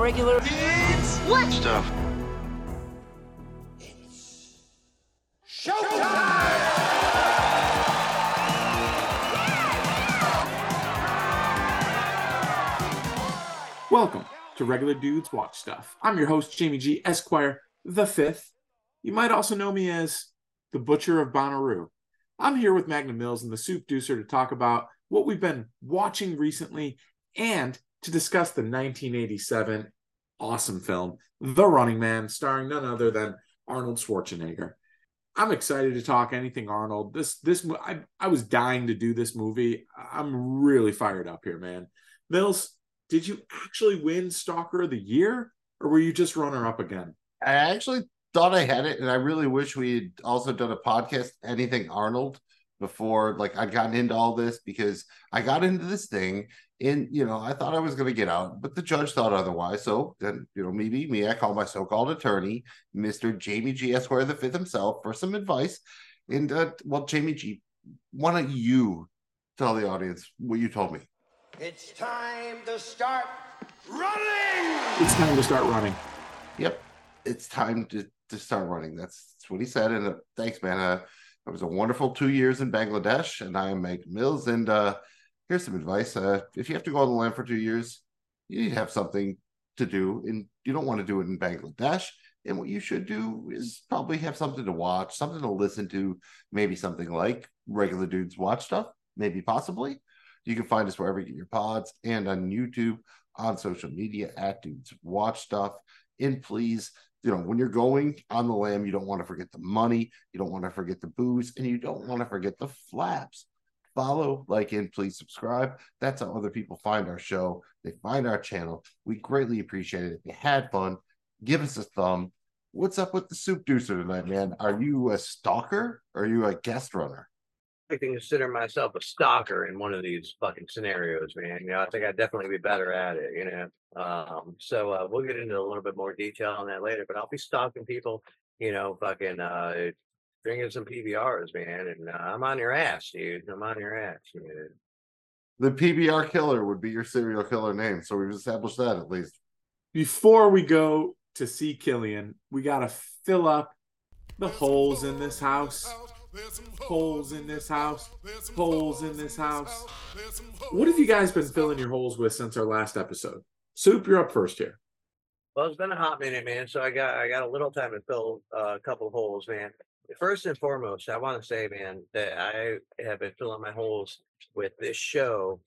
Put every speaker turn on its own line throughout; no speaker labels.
regular
What? Stuff.
Welcome to Regular Dudes Watch Stuff. I'm your host, Jamie G. Esquire the Fifth. You might also know me as the Butcher of Bonnaroo. I'm here with Magnum Mills and the Soup Deucer to talk about what we've been watching recently and to discuss the 1987 awesome film, The Running Man, starring none other than Arnold Schwarzenegger. I'm excited to talk anything Arnold. This this I I was dying to do this movie. I'm really fired up here, man. Mills, did you actually win Stalker of the Year, or were you just runner up again?
I actually thought I had it, and I really wish we had also done a podcast, anything Arnold, before like I'd gotten into all this because I got into this thing and you know I thought I was going to get out, but the judge thought otherwise. So then you know maybe me, I called my so-called attorney, Mister Jamie G. Esquire the Fifth himself, for some advice. And uh, well, Jamie G, why don't you tell the audience what you told me?
It's time to start running!
It's time to start running.
Yep, it's time to to start running. That's, that's what he said. And uh, thanks, man. Uh, it was a wonderful two years in Bangladesh, and I am Meg Mills. And uh, here's some advice: uh, if you have to go on the land for two years, you need to have something to do, and you don't want to do it in Bangladesh. And what you should do is probably have something to watch, something to listen to, maybe something like regular dudes watch stuff, maybe possibly. You can find us wherever you get your pods and on YouTube, on social media at dudes watch stuff. And please you know, when you're going on the lam, you don't want to forget the money, you don't want to forget the booze, and you don't want to forget the flaps. Follow, like, and please subscribe. That's how other people find our show. They find our channel. We greatly appreciate it. If you had fun, give us a thumb. What's up with the soup deucer tonight, man? Are you a stalker or are you a guest runner?
I can consider myself a stalker in one of these fucking scenarios, man. You know, I think I'd definitely be better at it, you know. Um, so uh, we'll get into a little bit more detail on that later, but I'll be stalking people, you know, fucking uh drinking some PBRs, man, and uh, I'm on your ass, dude. I'm on your ass, dude.
The PBR killer would be your serial killer name, so we've established that at least.
Before we go to see Killian, we got to fill up the holes in this house holes in this house, holes in this house. What have you guys been filling your holes with since our last episode? Soup, you're up first here.
Well, it's been a hot minute, man. So I got I got a little time to fill uh, a couple of holes, man. First and foremost, I want to say, man, that I have been filling my holes with this show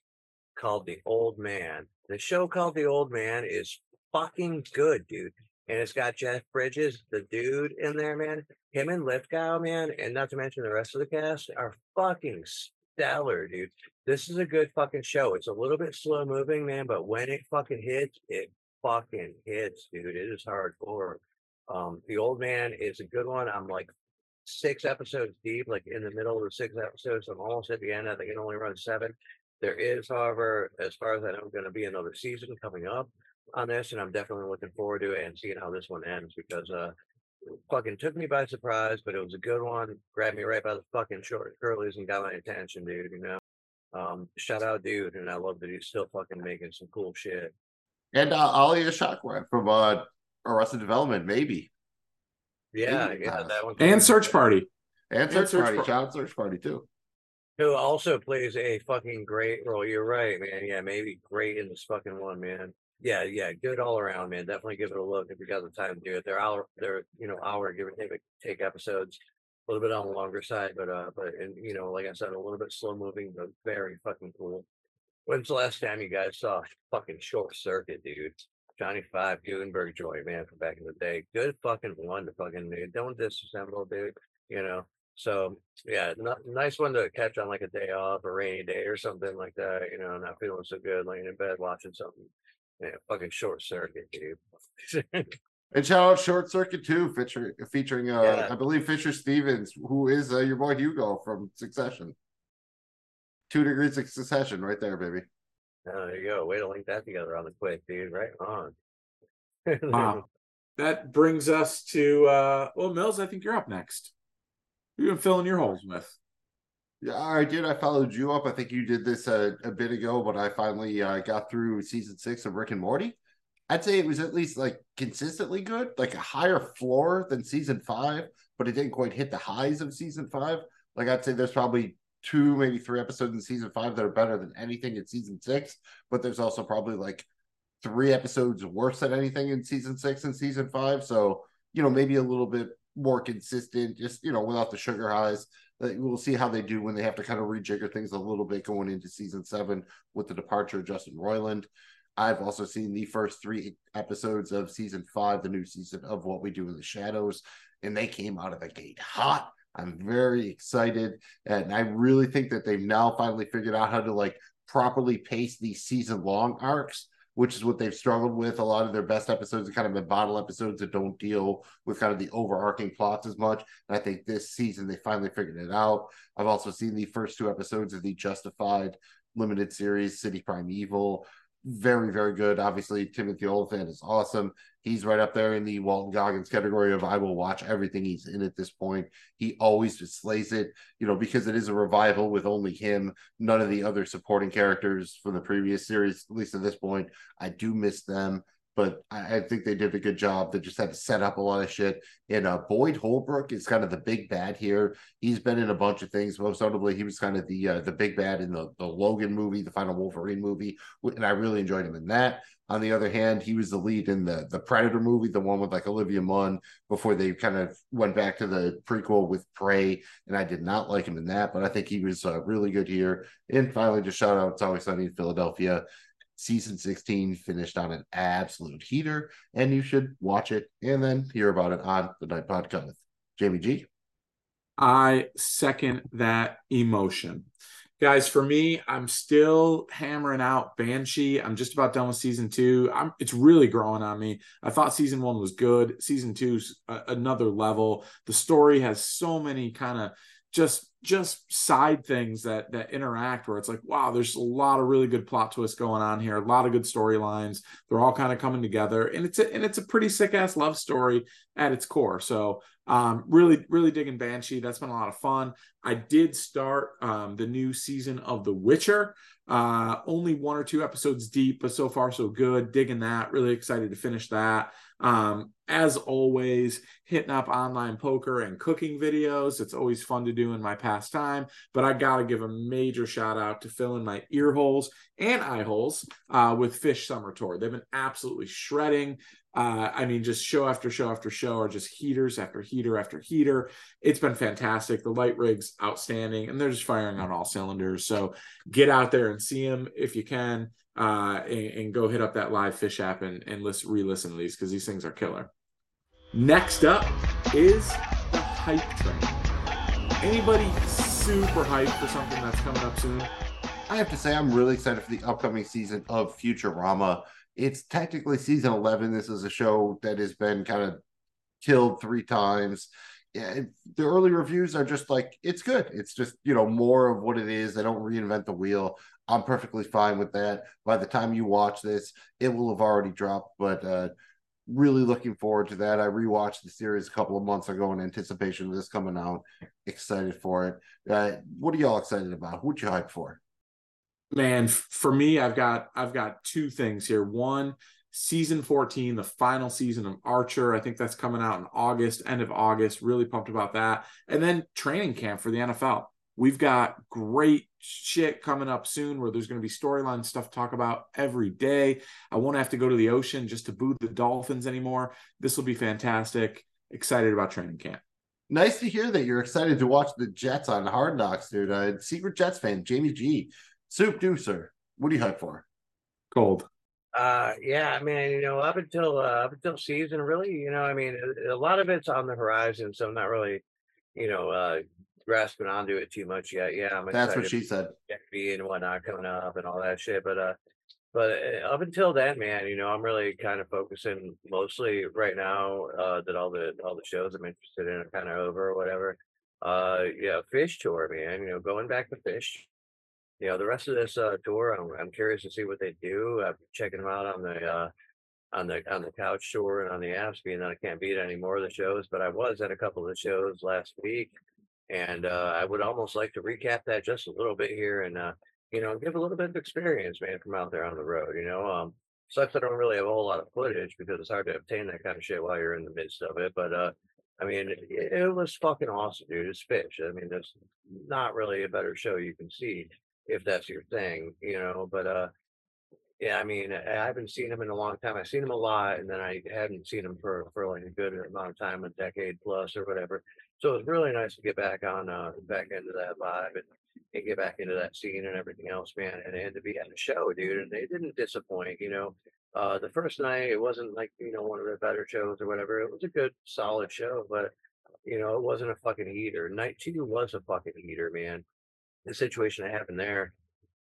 called The Old Man. The show called The Old Man is fucking good, dude. And it's got Jeff Bridges, the dude, in there, man him and Lithgow, man, and not to mention the rest of the cast are fucking stellar, dude. This is a good fucking show. It's a little bit slow moving, man, but when it fucking hits, it fucking hits, dude. It is hardcore. Um, the old man is a good one. I'm like six episodes deep, like in the middle of the six episodes. I'm almost at the end. I think it only runs seven. There is, however, as far as I know, going to be another season coming up on this, and I'm definitely looking forward to it and seeing how this one ends because uh, fucking took me by surprise, but it was a good one. Grabbed me right by the fucking short curlies and got my attention, dude. You know, um, shout out, dude, and I love that he's still fucking making some cool shit.
And uh, Alia Shawkat from uh, Arrested Development, maybe.
Yeah, maybe yeah, that one.
And Search Party.
And, and Search, Search Party. Party. Shout Search Party too.
Who also plays a fucking great role. You're right, man. Yeah, maybe great in this fucking one, man yeah, yeah, good all around, man. Definitely give it a look if you got the time to do it. They're hour, they're you know hour give or take take episodes, a little bit on the longer side, but uh, but and you know, like I said, a little bit slow moving, but very fucking cool. When's the last time you guys saw fucking Short Circuit, dude? Johnny Five, Guttenberg Joy, man, from back in the day. Good fucking one to fucking don't disassemble, dude. You know. So yeah, n- nice one to catch on like a day off, a rainy day or something like that. You know, not feeling so good, laying in bed watching something yeah, fucking short circuit, dude.
and shout out Short Circuit too, featuring featuring uh, yeah. I believe Fisher Stevens, who is uh, your boy Hugo from Succession. Two degrees of succession, right there, baby.
Oh, there you go. Way to link that together on the quick, dude. Right on.
wow. That brings us to uh well, Mills, I think you're up next. You've been filling your holes with.
Yeah, I did. I followed you up. I think you did this a, a bit ago, but I finally uh, got through season six of Rick and Morty. I'd say it was at least like consistently good, like a higher floor than season five, but it didn't quite hit the highs of season five. Like I'd say there's probably two, maybe three episodes in season five that are better than anything in season six, but there's also probably like three episodes worse than anything in season six and season five. So, you know, maybe a little bit more consistent, just, you know, without the sugar highs. We'll see how they do when they have to kind of rejigger things a little bit going into season seven with the departure of Justin Roiland. I've also seen the first three episodes of season five, the new season of What We Do in the Shadows, and they came out of the gate hot. I'm very excited. And I really think that they've now finally figured out how to like properly pace these season long arcs, which is what they've struggled with. A lot of their best episodes are kind of been bottle episodes that don't deal with kind of the overarching plots as much. And I think this season they finally figured it out. I've also seen the first two episodes of the Justified limited series, City Primeval very, very good. Obviously, Timothy Olyphant is awesome. He's right up there in the Walton Goggins category of I will watch everything he's in at this point. He always just slays it, you know, because it is a revival with only him, none of the other supporting characters from the previous series, at least at this point. I do miss them but I, I, think they did a good job. They just had to set up a lot of shit. And uh, Boyd Holbrook is kind of the big bad here. He's been in a bunch of things. Most notably, he was kind of the uh, the big bad in the, the Logan movie, the final Wolverine movie, and I really enjoyed him in that. On the other hand, he was the lead in the the Predator movie, the one with like Olivia Munn, before they kind of went back to the prequel with Prey, and I did not like him in that, but I think he was uh, really good here. And finally, just shout out, it's always sunny in Philadelphia season 16 finished on an absolute heater, and you should watch it and then hear about it on the Night Podcast. Jamie G.
I second that emotion. Guys, for me, I'm still hammering out Banshee. I'm just about done with season two. I'm it's really growing on me. I thought season one was good. Season two's a, another level. The story has so many kind of just just side things that that interact where it's like wow there's a lot of really good plot twists going on here a lot of good storylines. They're all kind of coming together and it's a, and it's a pretty sick ass love story at its core. So um really really digging banshee. That's been a lot of fun. I did start um the new season of the witcher. Uh only one or two episodes deep but so far so good. Digging that. Really excited to finish that. Um, as always, hitting up online poker and cooking videos. It's always fun to do in my pastime, but I got to give a major shout out to filling my ear holes and eye holes uh, with Phish Summer Tour. They've been absolutely shredding. Uh, I mean, just show after show after show are just heaters after heater after heater. It's been fantastic. The light rig's outstanding, and they're just firing on all cylinders. So get out there and see them if you can uh, and, and, go hit up that live Phish app and, and listen, re-listen to these because these things are killer. Next up is the hype train. Anybody super hyped for something that's coming up soon?
I have to say, I'm really excited for the upcoming season of Futurama. It's technically season 11. This is a show that has been kind of killed three times. Yeah, the early reviews are just like it's good. It's just you know more of what it is. They don't reinvent the wheel. I'm perfectly fine with that. By the time you watch this, it will have already dropped, but uh, really looking forward to that. I rewatched the series a couple of months ago in anticipation of this coming out. Excited for it. Uh, what are y'all excited about? What you hype for?
Man, for me, I've got I've got two things here. One, season 14, the final season of Archer. I think that's coming out in August, end of August. Really pumped about that. And then training camp for the NFL. We've got great shit coming up soon where there's going to be storyline stuff to talk about every day. I won't have to go to the ocean just to boo the Dolphins anymore. This will be fantastic. Excited about training camp.
Nice to hear that you're excited to watch the Jets on Hard Knocks, dude. Uh, secret Jets fan, Jamie G. Soup Deucer. What do you hype for?
Cold.
Uh, yeah, I mean, you know, up until uh, up until season, really, you know, I mean, a, a lot of it's on the horizon, so I'm not really, you know, uh, grasping onto it too much yet. Yeah, I'm
That's what she said.
be and whatnot coming up and all that shit. But uh, but uh, up until then, man, you know, I'm really kind of focusing mostly right now uh, that all the all the shows I'm interested in are kind of over or whatever. Uh, yeah, Phish tour, man. You know, going back to Phish. You know, the rest of this uh, tour, I'm I'm curious to see what they do. I'm checking them out on the uh, on the on the couch tour and on the apps, being that I can't beat any more of the shows. But I was at a couple of the shows last week and uh, I would almost like to recap that just a little bit here and, uh, you know, give a little bit of experience, man, from out there on the road. You know, um, Sucks I don't really have a whole lot of footage because it's hard to obtain that kind of shit while you're in the midst of it. But uh, I mean, it, it was fucking awesome, dude. It's Phish. I mean, there's not really a better show you can see if that's your thing, you know. But uh, yeah, I mean, I haven't seen him in a long time. I've seen him a lot, and then I hadn't seen him for for like a good amount of time, a decade plus or whatever. So it was really nice to get back on, uh, back into that vibe and, and get back into that scene and everything else, man. And, and to be at the show, dude, and they didn't disappoint. You know, uh, the first night it wasn't like you know one of their better shows or whatever. It was a good, solid show, but you know, it wasn't a fucking heater. Night two was a fucking heater, man. The situation that happened there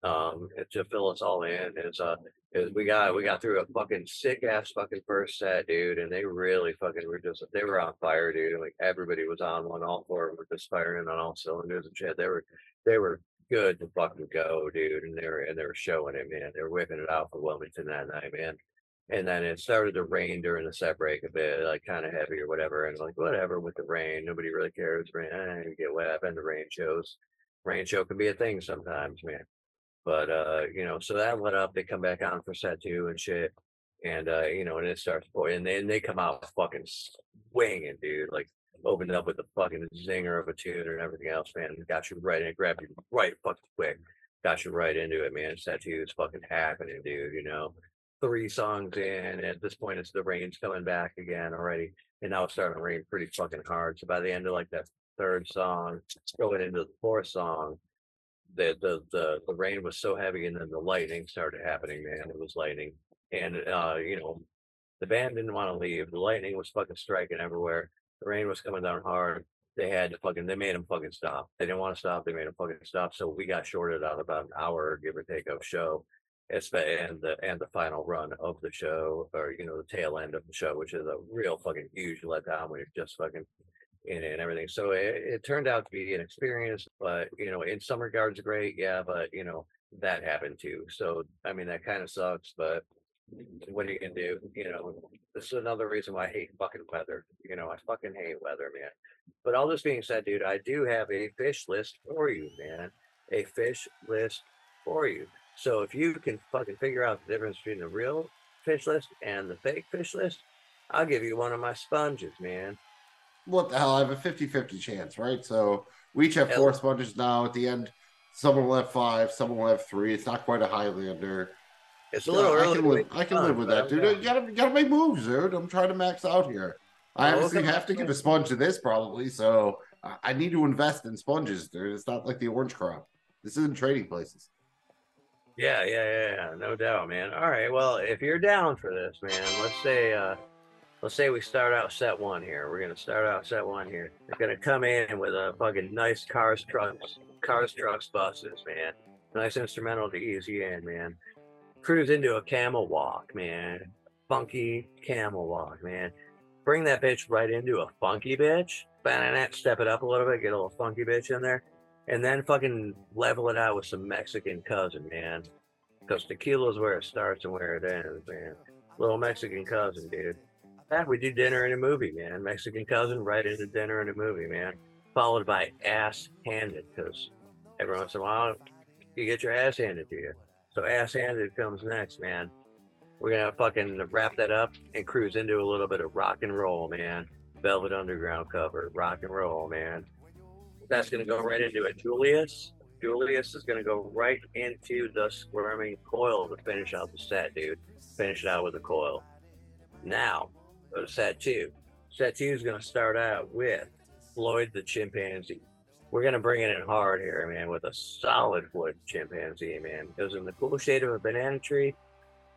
um to fill us all in is uh is we got we got through a fucking sick ass fucking first set dude and they really fucking were just they were on fire dude like everybody was on one all four were just firing on all cylinders and shit. They were they were good to fucking go dude and they were and they were showing it man. They were whipping it out for wilmington that night man. And then it started to rain during the set break a bit like kind of heavy or whatever and like whatever with the rain nobody really cares rain eh, get wet up the rain shows rain show can be a thing sometimes man but uh, you know, so that went up. They come back on for set two and shit, and uh, you know, and it starts boy, and then they come out fucking swinging, dude. Like opened up with a fucking zinger of a tune and everything else, man. Got you right in, grabbed you right fucking quick, got you right into it, man. Set two is fucking happening, dude. You know, three songs in. At this point, it's the rain's coming back again already, and now it's starting to rain pretty fucking hard. So by the end of like that third song, going into the fourth song the the the the rain was so heavy and then the lightning started happening, man. It was lightning. And uh, you know, the band didn't want to leave. The lightning was fucking striking everywhere. The rain was coming down hard. They had to fucking they made them fucking stop. They didn't want to stop, they made them fucking stop. So we got shorted out about an hour, give or take, of show. And the and the final run of the show, or you know, the tail end of the show, which is a real fucking huge letdown when you're just fucking it and everything. So it, it turned out to be an experience, but you know, in some regards, great, yeah. But you know, that happened too. So I mean, that kind of sucks. But what are you gonna do? You know, this is another reason why I hate fucking weather. You know, I fucking hate weather, man. But all this being said, dude, I do have a Phish list for you, man. A Phish list for you. So if you can fucking figure out the difference between the real Phish list and the fake Phish list, I'll give you one of my sponges, man
what the hell? I have a 50 50 chance, right? So we each have four sponges now. At the end, someone will have five, someone will have three. It's not quite a Highlander.
It's a
Yeah,
little
I
early.
can
to
live. I can
fun,
live with that, dude.
down.
You gotta, you gotta make moves, dude. I'm trying to max out here. I
Oh,
obviously have to give a sponge to this probably, so I- I need to invest in sponges, dude. It's not like the orange crop. This isn't trading places.
Yeah, yeah, yeah, yeah, no doubt, man. All right, well, if you're down for this, man, let's say, uh, let's say we start out set one here. We're gonna start out set one here. We're gonna come in with a fucking nice cars, trucks, cars, trucks, buses, man. Nice instrumental to ease in, man. Cruise into a camel walk, man. Funky camel walk, man. Bring that bitch right into a funky bitch. Ba-na-na, Step it up a little bit, get a little funky bitch in there and then fucking level it out with some Mexican cousin, man. Because tequila's where it starts and where it ends, man. Little Mexican cousin, dude. That we do dinner and a movie, man. Mexican cousin right into dinner and a movie, man. Followed by ass handed, because every once in a while you get your ass handed to you. So ass handed comes next, man. We're gonna fucking wrap that up and cruise into a little bit of rock and roll, man. Velvet Underground cover, rock and roll, man that's to go right into it. Julius, Julius is going to go right into the squirming coil to finish out the set, dude. Finish it out with a coil. Now, two. Set two is going to start out with Floyd the chimpanzee. We're going to bring it in hard here, man, with a solid wood chimpanzee, man. Goes in the cool shade of a banana tree.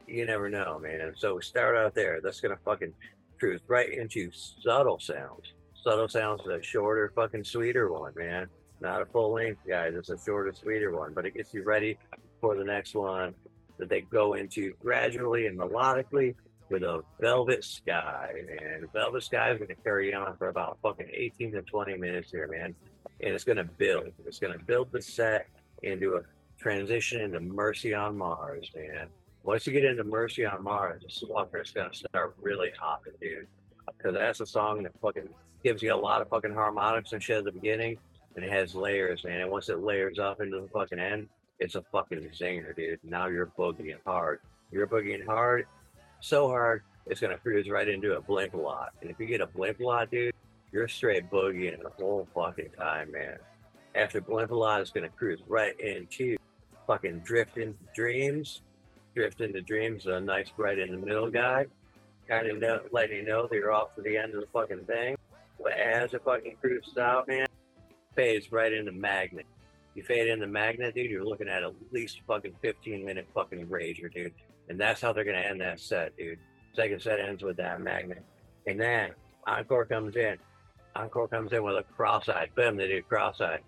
You never know, man. So we start out there. That's going to fucking cruise right into subtle sounds subtle sounds a shorter, fucking sweeter one, man. Not a full length, guys. It's a shorter, sweeter one, but it gets you ready for the next one that they go into gradually and melodically with a velvet sky, man. Velvet sky is going to carry on for about fucking 18 to 20 minutes here, man. And it's going to build. It's going to build the set into a transition into Mercy on Mars, man. Once you get into Mercy on Mars, the Walker is going to start really hopping, dude. Because that's a song that fucking gives you a lot of fucking harmonics and shit at the beginning, and it has layers, man. And once it layers up into the fucking end, it's a fucking zinger, dude. Now you're boogieing hard. You're boogieing hard, so hard, it's going to cruise right into a blink lot. And if you get a blink lot, dude, you're straight boogieing the whole fucking time, man. After blink lot, it's going to cruise right into fucking drifting dreams. Drifting to dreams, a nice right in the middle guy. Kind of know, letting you know that you're off to the end of the fucking thing. But as it fucking cruises out, man, fades right into magnet. You fade into magnet, dude, you're looking at at least fucking 15 minute fucking rager, dude. And that's how they're gonna end that set, dude. Second set ends with that magnet. And then Encore comes in. Encore comes in with a cross-eyed. Boom, they do cross-eyed.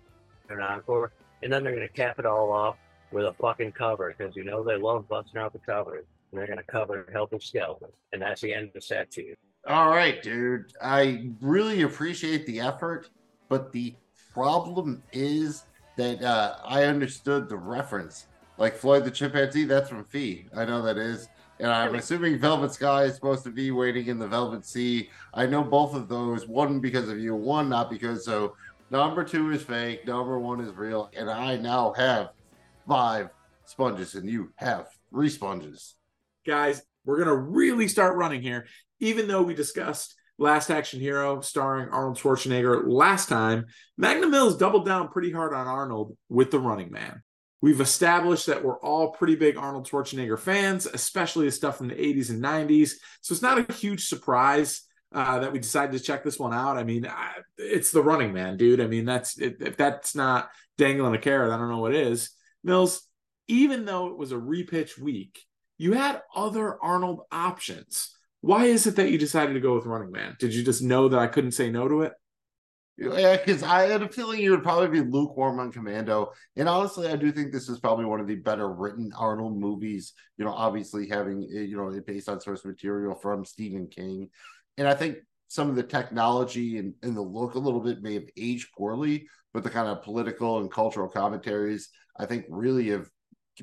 An encore. And then they're gonna cap it all off with a fucking cover because you know they love busting out the covers. And they're gonna cover Helter Skelter. And that's the end of the set, too.
All right, dude. I really appreciate the effort, but the problem is that uh, I understood the reference. Like Floyd the chimpanzee, that's from Fee. I know that is. And I'm assuming Velvet Sky is supposed to be wading in the Velvet Sea. I know both of those. One because of you, one not because so. Number two is fake. Number one is real. And I now have five sponges, and you have three sponges.
Guys, we're going to really start running here. Even though we discussed Last Action Hero starring Arnold Schwarzenegger last time, Magnum Mills doubled down pretty hard on Arnold with The Running Man. We've established that we're all pretty big Arnold Schwarzenegger fans, especially the stuff from the 80s and 90s. So it's not a huge surprise uh, that we decided to check this one out. I mean, I, it's The Running Man, dude. I mean, that's if that's not dangling a carrot, I don't know what is. Mills, even though it was a repitch week, you had other Arnold options. Why is it that you decided to go with Running Man? Did you just know that I couldn't say no to it?
Yeah, because I had a feeling you would probably be lukewarm on Commando. And honestly, I do think this is probably one of the better written Arnold movies. You know, obviously having eh, you know it based on source material from Stephen King, and I think some of the technology and, and the look a little bit may have aged poorly, but the kind of political and cultural commentaries I think really have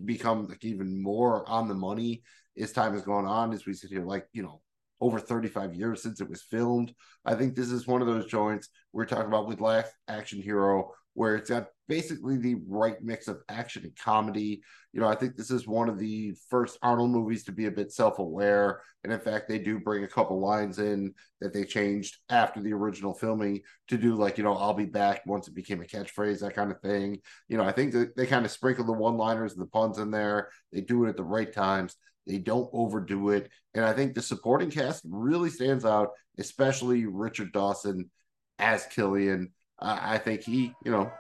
become like even more on the money as time has gone on. As we sit here, like you know, over 35 years since it was filmed. I think this is one of those joints we're talking about with Last Action Hero, where it's got basically the right mix of action and comedy. You know, I think this is one of the first Arnold movies to be a bit self aware. And in fact, they do bring a couple lines in that they changed after the original filming to do, like, you know, I'll be back once it became a catchphrase, that kind of thing. You know, I think they kind of sprinkle the one liners and the puns in there. They do it at the right times. They don't overdo it. And I think the supporting cast really stands out, especially Richard Dawson as Killian. Uh, I think he, you know,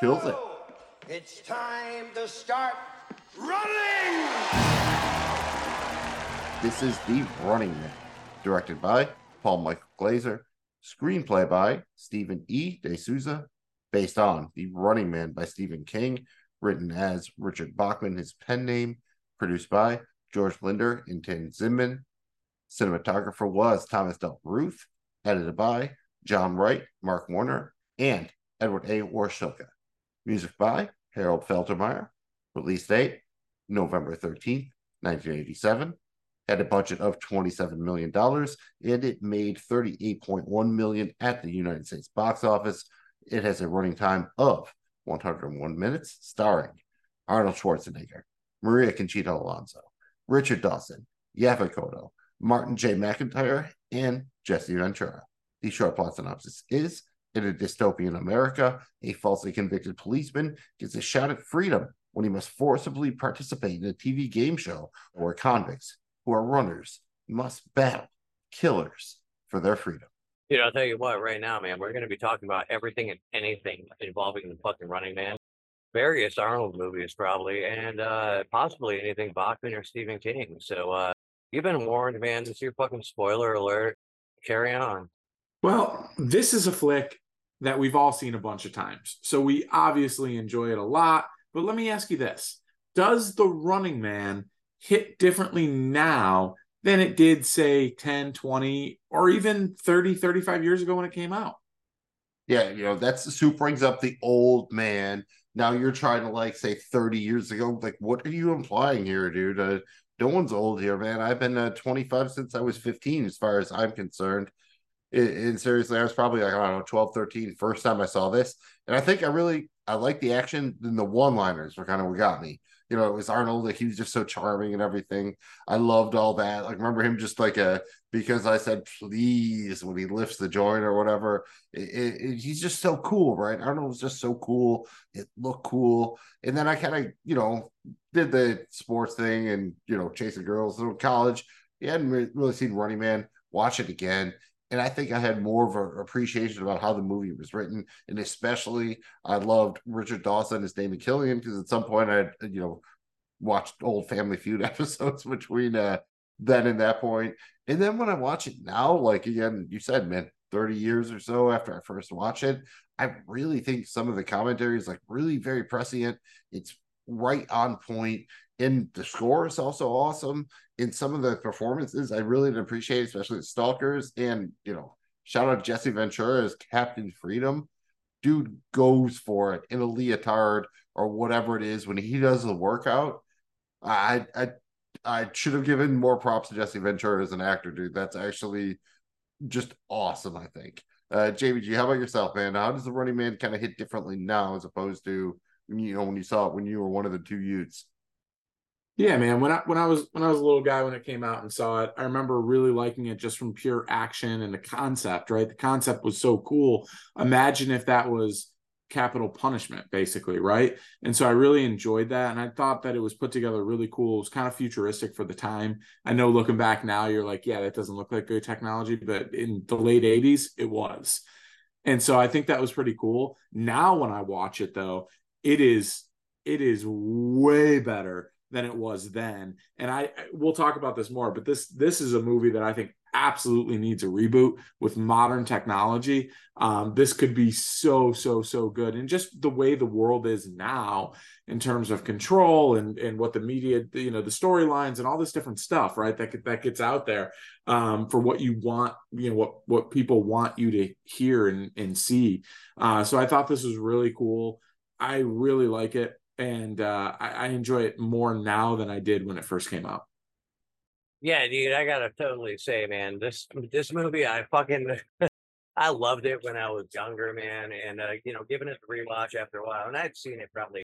kills it.
It's time to start running!
This is The Running Man, directed by Paul Michael Glaser, screenplay by Stephen E. D'Souza, based on The Running Man by Stephen King, written as Richard Bachman, his pen name, produced by George Blinder and Tim Zinnemann. Cinematographer was Thomas Del Ruth, edited by John Wright, Mark Warner, and Edward A. Warschilka. Music by Harold Faltermeyer. Release date November 13th, 1987. Had a budget of $27 million and it made 38.1 million at the United States box office. It has a running time of 101 minutes, starring Arnold Schwarzenegger, Maria Conchita Alonso, Richard Dawson, Yaphet Kotto, Marvin J. McIntyre, and Jesse Ventura. The short plot synopsis is in a dystopian America, a falsely convicted policeman gets a shot at freedom when he must forcibly participate in a TV game show where convicts who are runners must battle killers for their freedom.
You know, I'll tell you what, right now, man, we're going to be talking about everything and anything involving the fucking running man. Various Arnold movies, probably, and uh possibly anything Bachman or Stephen King. So, uh you've been warned, man. This is your fucking spoiler alert. Carry on.
Well, this is a flick that we've all seen a bunch of times. So we obviously enjoy it a lot. But let me ask you this Does The Running Man hit differently now than it did, say, 10, 20, or even 30, 35 years ago when it came out?
Yeah, you know, that's the soup brings up the old man. Now you're trying to like say 30 years ago. Like, what are you implying here, dude? Uh, no one's old here, man. I've been uh, 25 since I was 15, as far as I'm concerned. And seriously, I was probably like, I don't know, 12, 13, first time I saw this. And I think I really, I like the action and the one liners were kind of what got me. You know, it was Arnold, like he was just so charming and everything. I loved all that. Like, remember him just like a because I said please when he lifts the joint or whatever. It, it, it, he's just so cool, right? Arnold was just so cool. It looked cool. And then I kind of, you know, did the sports thing and, you know, chasing girls in college. You hadn't really seen Running Man. Watch it again and I think I had more of an appreciation about how the movie was written, and especially I loved Richard Dawson as Damon Killian because at some point I, you know, watched old Family Feud episodes between uh, then and that point, and then when I watch it now, like again, you said, man, thirty years or so after I first watched it, I really think some of the commentary is like really very prescient. It's right on point and the score is also awesome. In some of the performances i really appreciate especially the stalkers. And you know shout out jesse ventura as captain freedom. Dude goes for it in a leotard or whatever it is. When he does the workout i i i should have given more props to jesse ventura as an actor dude. That's actually just awesome i think. Uh jbg how about yourself man? How does the running man kind of hit differently now as opposed to you know when you saw it when you were one of the two youths
yeah, man. When I when I was when I was a little guy when it came out and saw it, I remember really liking it just from pure action and the concept, right? The concept was so cool. Imagine if that was capital punishment, basically, right? And so I really enjoyed that. And I thought that it was put together really cool. It was kind of futuristic for the time. I know looking back now, you're like, yeah, that doesn't look like good technology, but in the late 80s, it was. And so I think that was pretty cool. Now when I watch it though, it is it is way better than it was then. And I we'll talk about this more, but this this is a movie that I think absolutely needs a reboot with modern technology. Um, this could be so so so good, and just the way the world is now in terms of control and and what the media, you know, the storylines and all this different stuff, right? That that gets out there um, for what you want, you know, what what people want you to hear and and see. Uh, so I thought this was really cool. I really like it and uh, I, I, enjoy it more now than I did when it first came out.
Yeah, dude, I gotta totally say, man, this this movie, I fucking I loved it when I was younger, man, and uh, you know, giving it a rewatch after a while, and I'd seen it probably.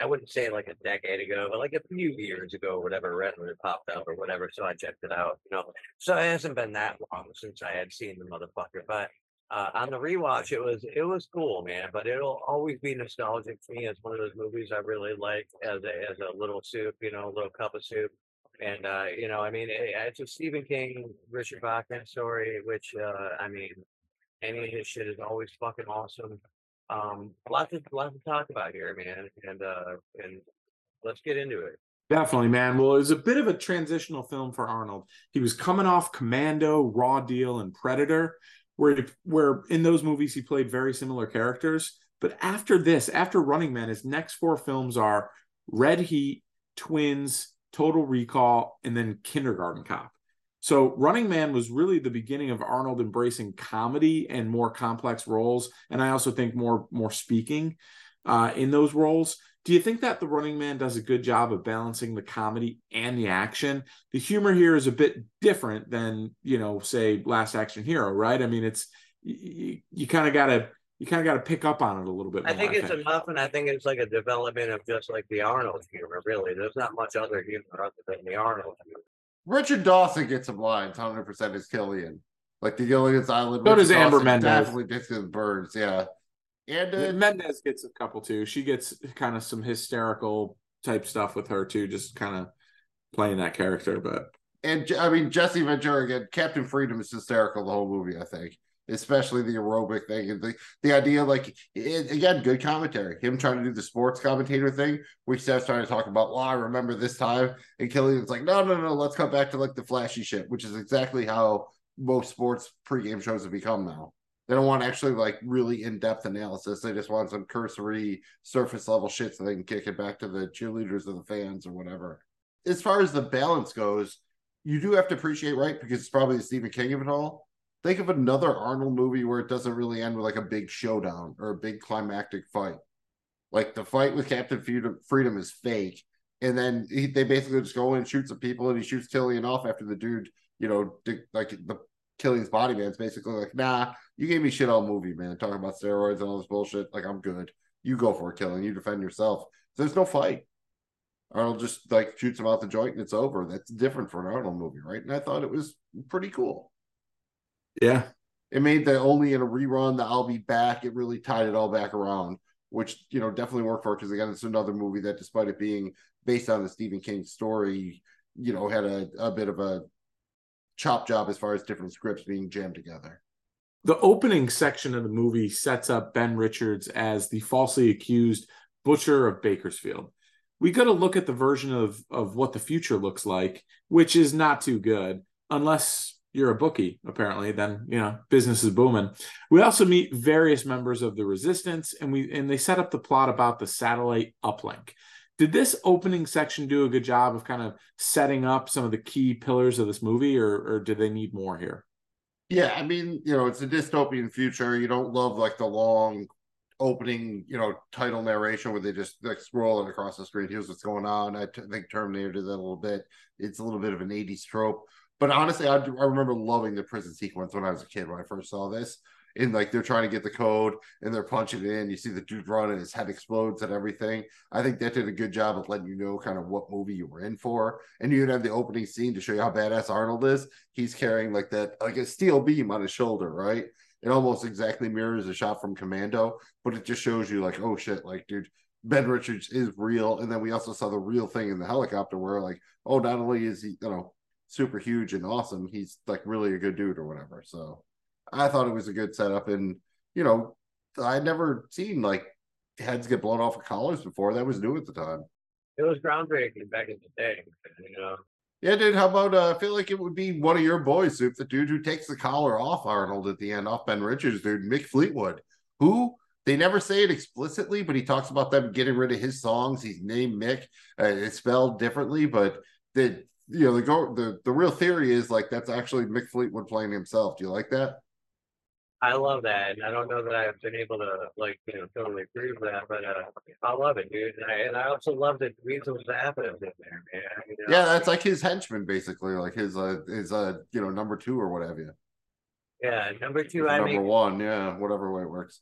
I wouldn't say like a decade ago, but like a few years ago, or whatever, right when it popped up or whatever. So I checked it out, you know. So it hasn't been that long since I had seen the motherfucker, but uh, on the rewatch, it was it was cool, man. But it'll always be nostalgic to me. It's one of those movies I really like as a as a little soup, you know, a little cup of soup. And uh, you know, I mean, it, it's a Stephen King, Richard Bachman story, which uh, I mean, any of his shit is always fucking awesome. Um, lots of lots to talk about here, man. And uh, and let's get into it.
Definitely, man. Well, it was a bit of a transitional film for Arnold. He was coming off Commando, Raw Deal, and Predator where where in those movies he played very similar characters. But after this, after Running Man, his next four films are Red Heat, Twins, Total Recall, and then Kindergarten Cop. So Running Man was really the beginning of Arnold embracing comedy and more complex roles, and I also think more more speaking uh, in those roles. Do you think that The Running Man does a good job of balancing the comedy and the action? The humor here is a bit different than, you know, say Last Action Hero, right? I mean, it's you, you kind of got to you kind of got to pick up on it a little bit more,
I think it's enough, and I think it's like a development of just like the Arnold humor. Really, there's not much other humor other than the Arnold humor.
Richard Dawson gets some lines, hundred percent is Killian. Like the Gilligan's Island.
So Richard does Amber Dawson Mendez.
Definitely gets his birds, yeah.
And uh, Mendez gets a couple too. She gets kind of some hysterical type stuff with her too, just kind of playing that character. But
and I mean Jesse Ventura again, Captain Freedom is hysterical the whole movie. I think, especially the aerobic thing and the the idea like it, again, good commentary. Him trying to do the sports commentator thing, which Steph's trying to talk about. Well, I remember this time, and Killian's like, no, no, no, let's come back to like the flashy shit, which is exactly how most sports pregame shows have become now. They don't want actually like really in depth analysis. They just want some cursory surface level shit so they can kick it back to the cheerleaders or the fans or whatever. As far as the balance goes, you do have to appreciate, right? Because it's probably the Stephen King of it all. Think of another Arnold movie where it doesn't really end with like a big showdown or a big climactic fight. Like the fight with Captain Freedom is fake. And then he, they basically just go in and shoot some people and he shoots Killian off after the dude, you know, like the Killian's body man. It's basically like, nah, you gave me shit all movie, man. Talking about steroids and all this bullshit. Like, I'm good. You go for it, Killian. You defend yourself. So there's no fight. Arnold just like shoots him out the joint and it's over. That's different for an Arnold movie, right? And I thought it was pretty cool.
Yeah.
It made the only in a rerun the I'll be back. It really tied it all back around, which you know definitely worked for it because again, it's another movie that, despite it being based on the Stephen King story, you know, had a, a bit of a chop job as far as different scripts being jammed together.
The opening section of the movie sets up Ben Richards as the falsely accused butcher of Bakersfield. We got to look at the version of of what the future looks like, which is not too good, unless you're a bookie. Apparently, then you know business is booming. We also meet various members of the resistance, and we and they set up the plot about the satellite uplink. Did this opening section do a good job of kind of setting up some of the key pillars of this movie, or or do they need more here?
Yeah, I mean, you know, it's a dystopian future. You don't love like the long opening, you know, title narration where they just like scrolling across the screen. Here's what's going on. I t- think Terminator did that a little bit. It's a little bit of an 80s trope. But honestly, I, I remember loving the prison sequence when I was a kid when I first saw this. And like they're trying to get the code and they're punching it in. You see the dude run and his head explodes and everything. I think that did a good job of letting you know kind of what movie you were in for. And you'd have the opening scene to show you how badass Arnold is. He's carrying like that, like a steel beam on his shoulder, right? It almost exactly mirrors a shot from Commando, but it just shows you like, oh shit, like dude, Ben Richards is real. And then we also saw the real thing in the helicopter where like, oh, not only is he, you know, super huge and awesome, he's like really a good dude or whatever. So I thought it was a good setup. And, you know, I'd never seen like heads get blown off of collars before. That was new at the time.
It was groundbreaking back in the day, you know.
Yeah, dude. How about uh, I feel like it would be one of your boys, Soup, the dude who takes the collar off Arnold at the end, off Ben Richards, dude, Mick Fleetwood, who they never say it explicitly, but he talks about them getting rid of his songs. He's named Mick. Uh, it's spelled differently, but the you know the go the the real theory is like that's actually Mick Fleetwood playing himself. Do you like that?
I love that, and I don't know that I've been able to like you know totally prove that, but uh, I love it, dude. And I, and I also love that Dweezil Zappa is in there, man. You know?
Yeah, that's like his henchman, basically, like his uh his uh you know number two or whatever. You.
Yeah, number two,
His
I
number
mean,
one, yeah, whatever way it works.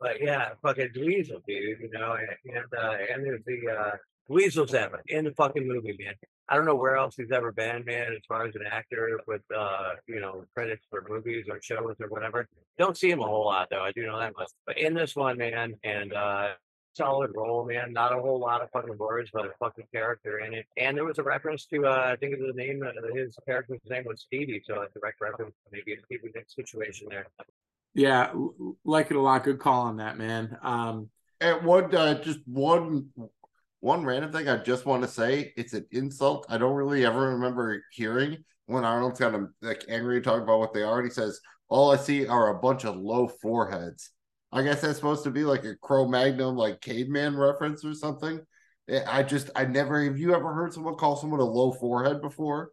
but yeah, fucking Dweezil, dude. You know, and and, uh, and there's the uh, Dweezil Zappa in the fucking movie, man. I don't know where else he's ever been, man, as far as an actor with uh, you know, credits for movies or shows or whatever. Don't see him a whole lot though. I do know that much. But in this one, man, and uh solid role, man. Not a whole lot of fucking words, but a fucking character in it. And there was a reference to uh I think it was the name uh, his character's name was Stevie, so a direct reference to maybe a Stevie Nicks situation there.
Yeah, like it a lot. Good call on that, man. Um,
And one, uh, just one, one random thing I just want to say. It's an insult. I don't really ever remember hearing when Arnold's kind of like angry talking about what they are. And he says, "All I see are a bunch of low foreheads." I guess that's supposed to be like a Cro-Magnon, like caveman reference or something. Eh, I just, I never. Have you ever heard someone call someone a low forehead before?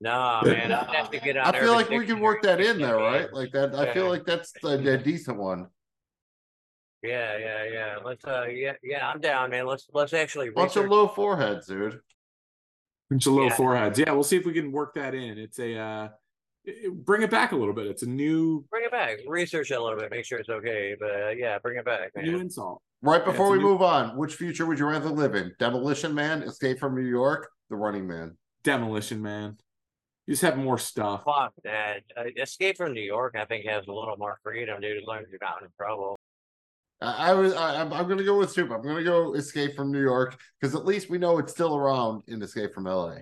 No, man, I'd have to get on
I feel like we can work that in there, right? Like that. I feel like that's a, a decent one.
Yeah, yeah, yeah. Let's uh yeah, yeah, I'm down, man. Let's let's actually
Bunch of
research-
low foreheads, dude.
bunch of low
Yeah.
foreheads. Yeah, we'll see if we can work that in. It's a uh, it- bring it back a little bit. It's a new
bring it back. Research it a little bit, make sure it's okay. But uh, yeah, bring it back,
new
man.
insult.
Right
Yeah,
before
it's a
we
new-
move on, which future would you rather live in? Demolition Man, Escape from New York, The Running Man.
Demolition Man. You just have more stuff.
Fuck that. Uh, Escape from New York, I think, has a little more freedom, dude, as long as you're not in trouble.
I, was. I, I'm, I'm going to go with Soup. I'm going to go Escape from New York because at least we know it's still around in Escape from LA.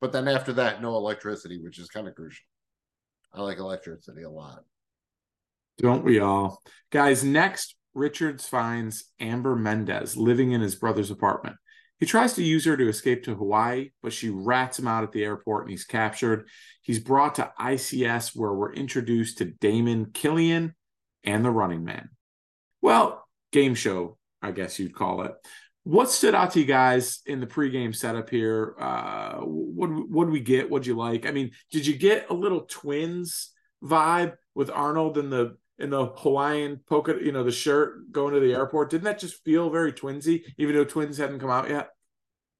But then after that, no electricity, which is kind of crucial. I like electricity a lot.
Don't we all? Guys, next, Richards finds Amber Mendez living in his brother's apartment. He tries to use her to escape to Hawaii, but she rats him out at the airport and he's captured. He's brought to ICS where we're introduced to Damon Killian and the running man. Well, game show, I guess you'd call it. What stood out to you guys in the pregame setup here? Uh, what what did we get? What'd you like? I mean, did you get a little twins vibe with Arnold in the in the Hawaiian polka, you know, the shirt going to the airport? Didn't that just feel very twinsy, even though twins hadn't come out yet?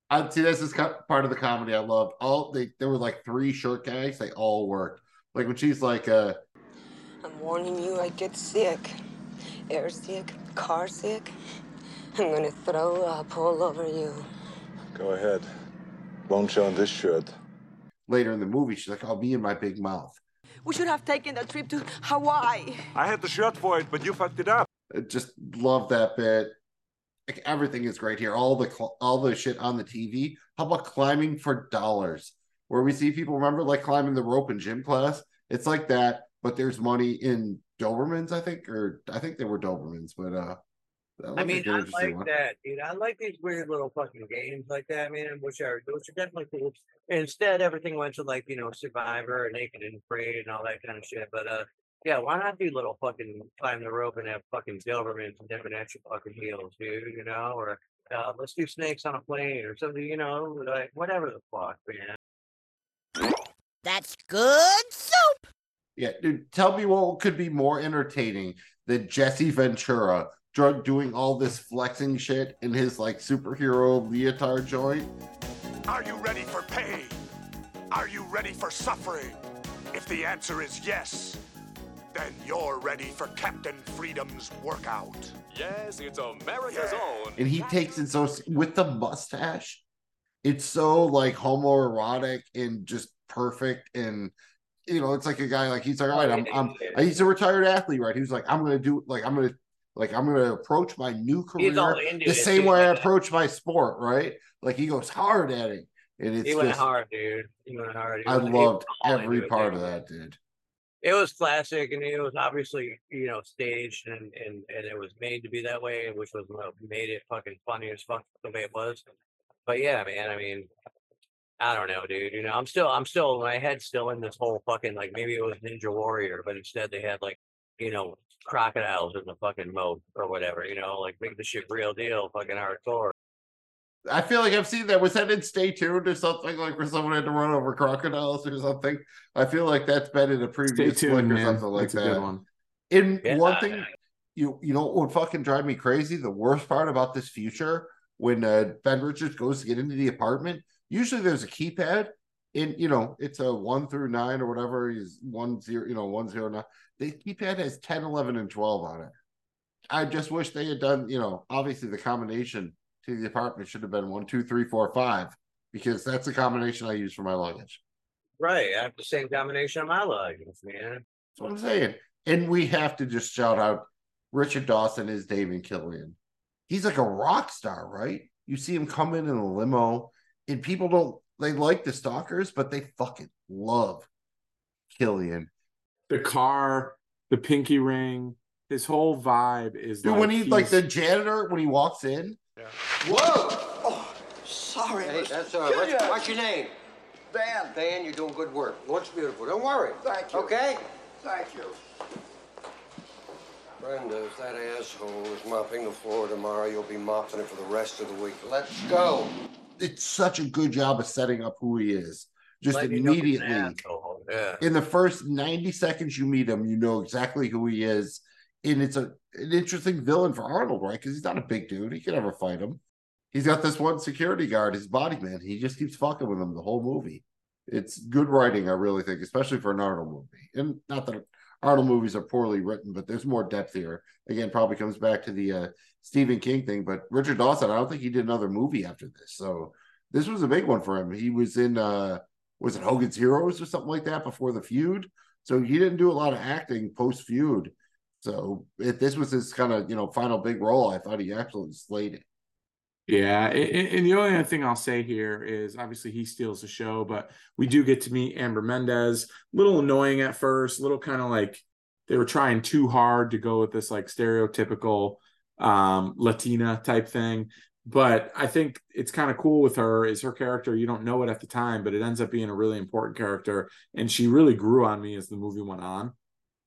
I see this is part of the comedy I loved. All they there were like three shirt gags. They all worked. Like when she's like, uh,
I'm warning you, I get sick. Air sick, car sick. I'm gonna throw up all over you.
Go ahead. Won't show on this shirt?
Later in the movie, she's like, "I'll be in my big mouth."
We should have taken that trip to Hawaii.
I had the shirt for it, but you fucked it up.
I just love that bit. Like everything is great here. All the cl- all the shit on the TV. How about climbing for dollars? Where we see people remember like climbing the rope in gym class. It's like that, but there's money in Dobermans, I think, or I think they were Dobermans, but uh that
I mean,
like
I like
one.
that, dude. I like these weird little fucking games like that, man, which are which are definitely cool. Instead, everything went to like you know Survivor and Naked and Afraid and all that kind of shit. But uh, yeah, why not do little fucking climb the rope and have fucking Dobermans and different extra fucking heels, dude? You know, or uh, let's do snakes on a plane or something. You know, like whatever the fuck, man.
That's good soup.
Yeah, dude, tell me what could be more entertaining than Jesse Ventura drug doing all this flexing shit in his like superhero leotard joint.
Are you ready for pain? Are you ready for suffering? If the answer is yes, then you're ready for Captain Freedom's workout.
Yes, it's America's own.
And he takes it so with the mustache, it's so like homoerotic and just perfect and you know, it's like a guy like he's like, all oh, right, I'm I'm he's a retired athlete, right? He's like, I'm gonna do like I'm gonna like I'm gonna approach my new career the same
too,
way I approach my sport, right? Like he goes hard at it. And it's
He went
just
hard, dude. He went hard. He
I
was-
loved every
into it,
part of that, dude.
it was classic and it was obviously you know staged and and and it was made to be that way which was what made it fucking funny as fuck the way it was but yeah man i mean i don't know dude you know i'm still i'm still my head's still in this whole fucking like maybe it was ninja warrior but instead they had like you know crocodiles in the fucking moat or whatever you know like make the shit real deal fucking hardcore
I feel like I've seen that. Was that in Stay Tuned or something like where someone had to run over crocodiles or something? I feel like that's been in a previous flick
tuned,
or
man.
something like
That's a
that.
good one.
In
Yeah,
one thing, you you know what would fucking drive me crazy? The worst part about this future when uh, Ben Richards goes to get into the apartment, usually there's a keypad, and you know it's a one through nine or whatever. is one zero, you know one zero nine. The keypad has 10, 11, and twelve on it. I just wish they had done, you know, obviously the combination to the apartment should have been one, two, three, four, five, because that's the combination I use for my luggage.
right i have the same combination of my luggage man
That's what I'm saying. And we have to just shout out Richard Dawson is David Killian. He's like a rock star, right? You see him come in in a limo, and people don't they like the stalkers, but they fucking love Killian.
The car, the pinky ring, his whole vibe is
Dude,
like
when he's like the janitor when he walks in, Yeah.
Whoa! Oh, sorry.
Hey, that's uh, all right. What's, what's your name?
Van.
Dan, you're doing good work. Looks beautiful. Don't worry.
Thank you.
Okay?
Thank you.
Brenda, uh, if that asshole is mopping the floor tomorrow, you'll be mopping it for the rest of the week. Let's go.
It's such a good job of setting up who he is. Just
Like, you know he's an
immediately.
yeah
in the first 90 seconds you meet him, you know exactly who he is. And it's a an interesting villain for Arnold, right? Because he's not a big dude. He can never fight him. He's got this one security guard, his body man. He just keeps fucking with him the whole movie. It's good writing, I really think, especially for an Arnold movie. And not that Arnold movies are poorly written, but there's more depth here. Again, probably comes back to the uh, Stephen King thing. But Richard Dawson, I don't think he did another movie after this. So this was a big one for him. He was in uh was it Hogan's Heroes or something like that before the feud? So he didn't do a lot of acting post feud. So if this was his kind of you know final big role, I thought he absolutely slayed it.
Yeah, and the only other thing I'll say here is obviously he steals the show, but we do get to meet Amber Mendez. Little annoying at first, little kind of like they were trying too hard to go with this like stereotypical um Latina type thing. But I think it's kind of cool with her is her character. You don't know it at the time, but it ends up being a really important character, and she really grew on me as the movie went on.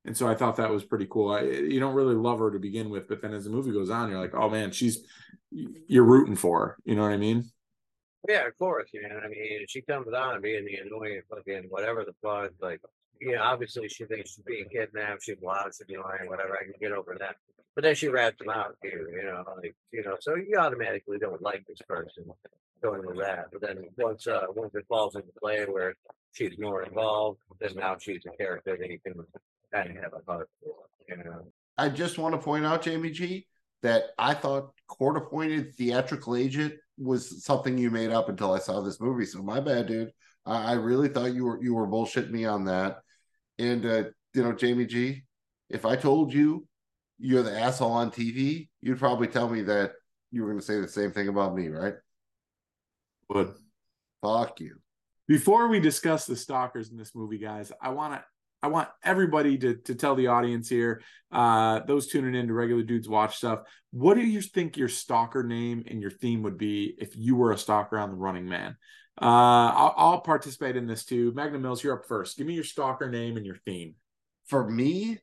And so I thought that was pretty cool. I, you don't really love her to begin with, but then as the movie goes on, you're like, oh man, she's you're rooting for her. You know what I mean?
Yeah, of course, you know. I mean, she comes on being the annoying fucking whatever the fuck. Like, you know, obviously she thinks she's being kidnapped. She wants to annoying, whatever. I can get over that. But then she rats him out too, you know, like you know. So you automatically don't like this person going with that. But then once uh once it falls into play where she's more involved, then now she's a character that you can kind of have a heart for, you know.
I just want to point out, Jamie G, that I thought court appointed theatrical agent was something you made up until I saw this movie. So my bad, dude. I, I really thought you were you were bullshitting me on that. And uh, you know, Jamie G, if I told you you're the asshole on TV, you'd probably tell me that you were going to say the same thing about me, right?
But
Fuck you.
Before we discuss the stalkers in this movie, guys, I want to I want everybody to to tell the audience here, uh, those tuning in to regular dudes watch stuff. What do you think your stalker name and your theme would be if you were a stalker on the Running Man? Uh, I'll, I'll participate in this too. Magnum Mills, you're up first. Give me your stalker name and your theme.
For me,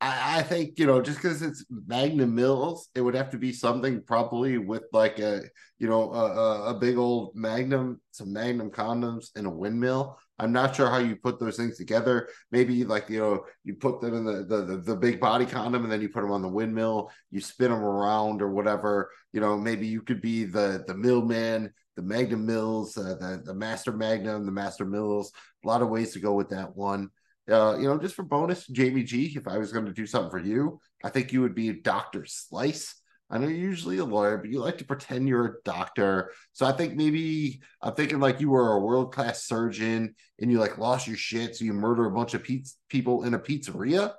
I, I think you know just because it's Magnum Mills, it would have to be something probably with like a you know a, a big old Magnum, some Magnum condoms, and a windmill. I'm not sure how you put those things together. Maybe like you know you put them in the the, the, the big body condom and then you put them on the windmill. You spin them around or whatever. You know maybe you could be the the millman, the Magnum Mills, uh, the the Master Magnum, the Master Mills. A lot of ways to go with that one. Uh, you know, just for bonus, Jamie G, if I was going to do something for you, I think you would be Dr. Slice. I know you're usually a lawyer, but you like to pretend you're a doctor. So I think maybe I'm thinking like you were a world class surgeon and you like lost your shit. So you murder a bunch of pizza people in a pizzeria.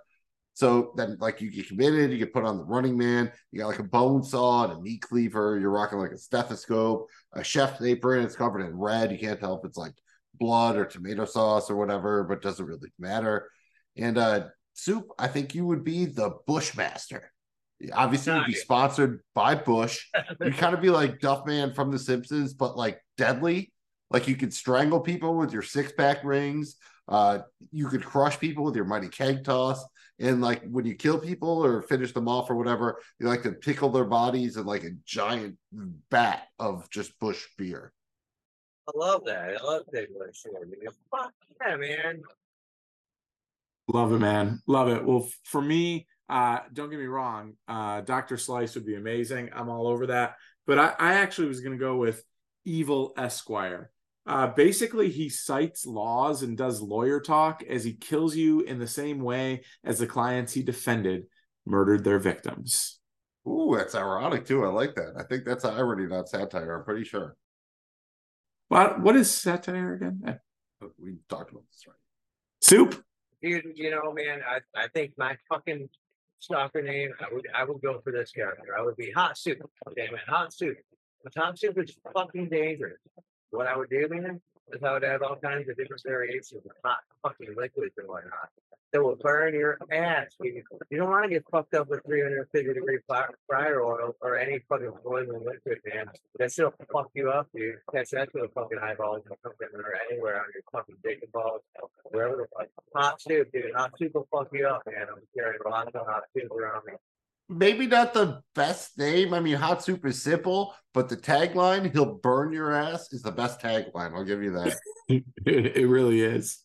So then, like, you get committed, you get put on the running man. You got like a bone saw and a meat cleaver. You're rocking like a stethoscope, a chef's apron. It's covered in red. You can't tell if it's like blood or tomato sauce or whatever, but it doesn't really matter. And uh soup, I think you would be the Bushmaster. Obviously, you'd be sponsored by Busch. You'd kind of be like Duffman from The Simpsons, but like deadly. Like you could strangle people with your six pack rings. Uh, you could crush people with your mighty keg toss. And like when you kill people or finish them off or whatever, you like to pickle their bodies in like a giant vat of just Busch beer.
I love that. I love Big Bush. Fuck yeah, man.
Love it, man. Love it. Well, for me, uh, don't get me wrong, uh, Dr. Slice would be amazing. I'm all over that. But I, I actually was going to go with Evil Esquire. Uh, basically, he cites laws and does lawyer talk as he kills you in the same way as the clients he defended murdered their victims.
Ooh, that's ironic too. I like that. I think that's irony, not satire. I'm pretty sure.
What what is satire again?
We talked about this, right?
Soup.
Dude, you know, man, I, I think my fucking stalker name, I would I would go for this character. I would be Hot Soup. Damn it, Hot Soup. But Hot Soup is fucking dangerous. What I would do, man, is I would have all kinds of different variations of hot fucking liquids and whatnot that will burn your ass. You, you don't want to get fucked up with 350 degree fryer oil or any fucking boiling liquid, man. That shit'll fuck you up, dude. Catch that to the fucking eyeballs and fucking or anywhere on your fucking dick and balls, wherever the fuck. Hot soup, dude. Hot soup will fuck you up, man. I'm carrying lots of hot soup around me.
Maybe not the best name. I mean, hot soup is simple, but the tagline, he'll burn your ass, is the best tagline. I'll give you that.
it really is.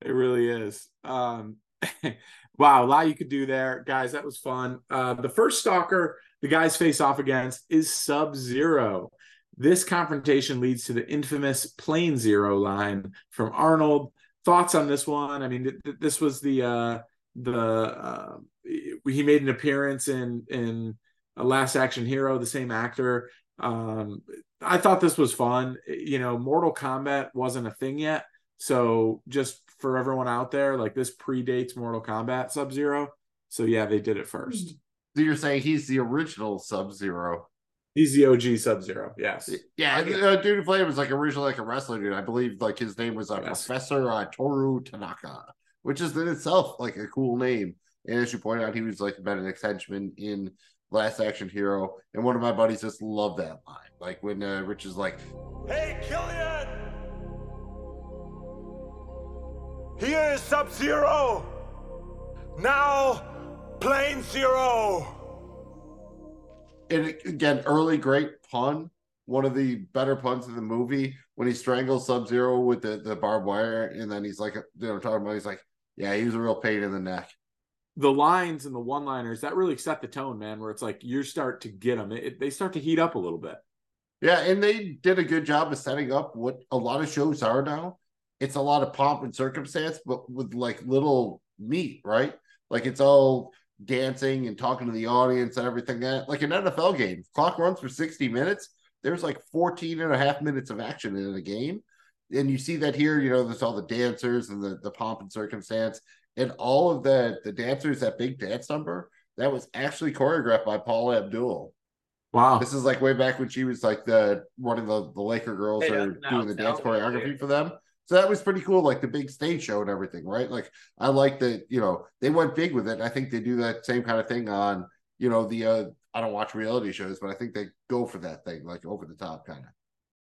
It really is. Um, wow, a lot you could do there, guys. That was fun. Uh, the first stalker the guys face off against is Sub Zero. This confrontation leads to the infamous Plain Zero line from Arnold. Thoughts on this one? I mean, th- th- this was the uh, the uh, he made an appearance in in Last Action Hero, the same actor. Um, I thought this was fun. You know, Mortal Kombat wasn't a thing yet, so just for everyone out there, like this predates Mortal Kombat Sub Zero. So yeah, they did it first.
So you're saying he's the original Sub Zero?
He's the OG Sub Zero. Yes.
Yeah, uh, dude who played him was like originally like a wrestler dude. I believe like his name was uh, yes. Professor uh, Toru Tanaka, which is in itself like a cool name. And as you point out, he was like been an henchman in Last Action Hero, and one of my buddies just loved that line. Like when uh, Rich is like,
"Hey, Killian." Here is Sub Zero. Now, Plain Zero.
And again, early great pun. One of the better puns in the movie when he strangles Sub Zero with the, the barbed wire, and then he's like, you know, talking about, he's like, yeah, he was a real pain in the neck.
The lines and the one liners that really set the tone, man, where it's like you start to get them. It, it, they start to heat up a little bit.
Yeah, and they did a good job of setting up what a lot of shows are now it's a lot of pomp and circumstance, but with like little meat, right? Like it's all dancing and talking to the audience and everything that like an NFL game. Clock runs for 60 minutes. There's like 14 and a half minutes of action in a game. And you see that here, you know, there's all the dancers and the, the pomp and circumstance and all of the the dancers, that big dance number, that was actually choreographed by Paula Abdul.
Wow.
This is like way back when she was like the one of the, the Laker girls
Hey,
or
now-
doing the
now
dance choreography
there.
for them. So that was pretty cool, like the big stage show and everything, right? Like I like that, you know, they went big with it. I think they do that same kind of thing on, you know, the uh I don't watch reality shows, but I think they go for that thing, like over the top kind of.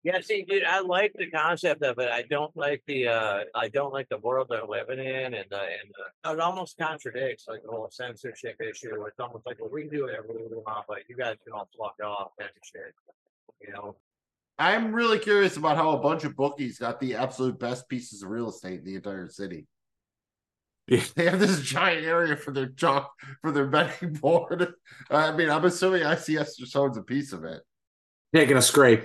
Yeah, see, dude, I like the concept of it. I don't like the uh I don't like the world they're living in, and uh, and uh, it almost contradicts like the whole censorship issue. It's almost like well, we can do whatever we want, but you guys can all fuck off and shit. You know,
I'm really curious about how a bunch of bookies got the absolute best pieces of real estate in the entire city.
Yeah.
They have this giant area for their chalk for their betting board. Uh, I mean, I'm assuming ICS just owns a piece of it.
Taking a scrape.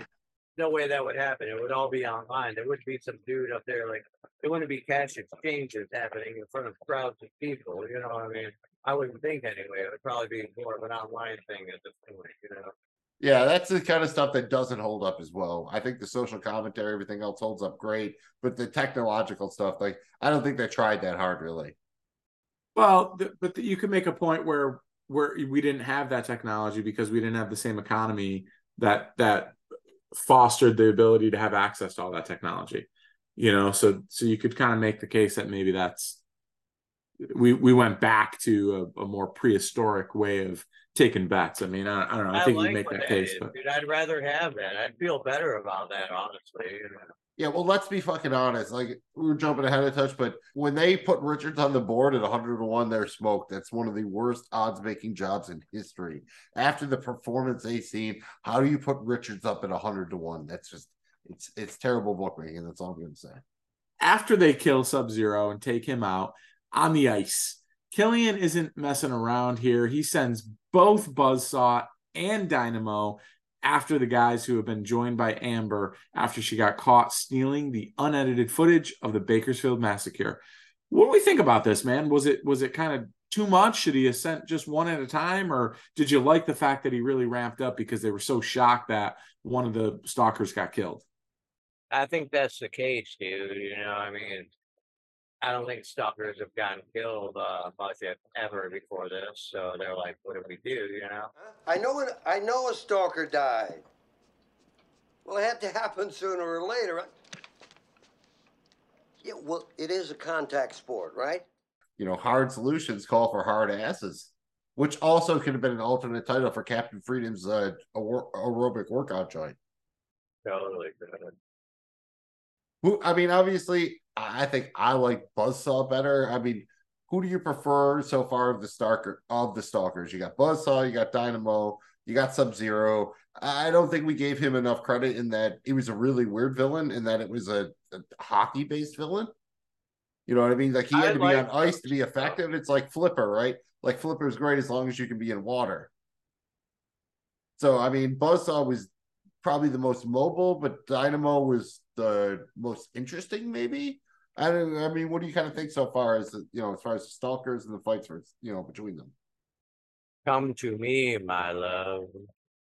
no way that would happen. It would all be online. There would be some dude up there like there wouldn't be cash exchanges happening in front of crowds of people. You know what I mean? I wouldn't think anyway. It would probably be more of an online thing at this point. You know.
Yeah, that's the kind of stuff that doesn't hold up as well. I think the social commentary, everything else holds up great, but the technological stuff, like I don't think they tried that hard really.
Well, but you could make a point where where we didn't have that technology because we didn't have the same economy that that fostered the ability to have access to all that technology. You know, so so you could kind of make the case that maybe that's we we went back to a, a more prehistoric way of taking bets. I mean, I, I don't know. I think you
like
make that
that
case,
is,
but
dude. I'd rather have that. I'd feel better about that, honestly. You know.
Yeah, well, let's be fucking honest. Like we were jumping ahead of touch, but when they put Richards on the board at 101, they're smoked. That's one of the worst odds making jobs in history. After the performance they seen, how do you put Richards up at 100 to 1? That's just it's it's terrible bookmaking. That's all I'm gonna say.
after they kill Sub Zero and take him out on the ice, Killian isn't messing around here. He sends both Buzzsaw and Dynamo after the guys who have been joined by Amber after she got caught stealing the unedited footage of the Bakersfield massacre. What do we think about this, man? Was it was it kind of too much? Should he have sent just one at a time, or did you like the fact that he really ramped up because they were so shocked that one of the stalkers got killed?
I think that's the case, dude. You know, I mean, I don't think stalkers have gotten killed uh, much ever before this. So they're like, what do we do? You know?
I know it, I know a stalker died. Well, it had to happen sooner or later. Yeah, well, it is a contact sport, right?
You know, hard solutions call for hard asses, which also could have been an alternate title for Captain Freedom's uh, aer- aerobic workout joint.
Totally.
Who I mean, obviously, I I think I like Buzzsaw better. I mean, who do you prefer so far of the stalker of the stalkers? You got Buzzsaw, you got Dynamo, you got Sub Zero. I don't think we gave him enough credit in that he was a really weird villain, and that it was a, a hockey based villain. You know what I mean? Like he
I
had to be
like
on ice to be effective. It's like Flipper, right? Like Flipper is great as long as you can be in water. So I mean, Buzzsaw was probably the most mobile, but Dynamo was the most interesting, maybe. I don't. I mean, what do you kind of think so far as the, you know, as far as the stalkers and the fights for you know between them?
Come to me, my love.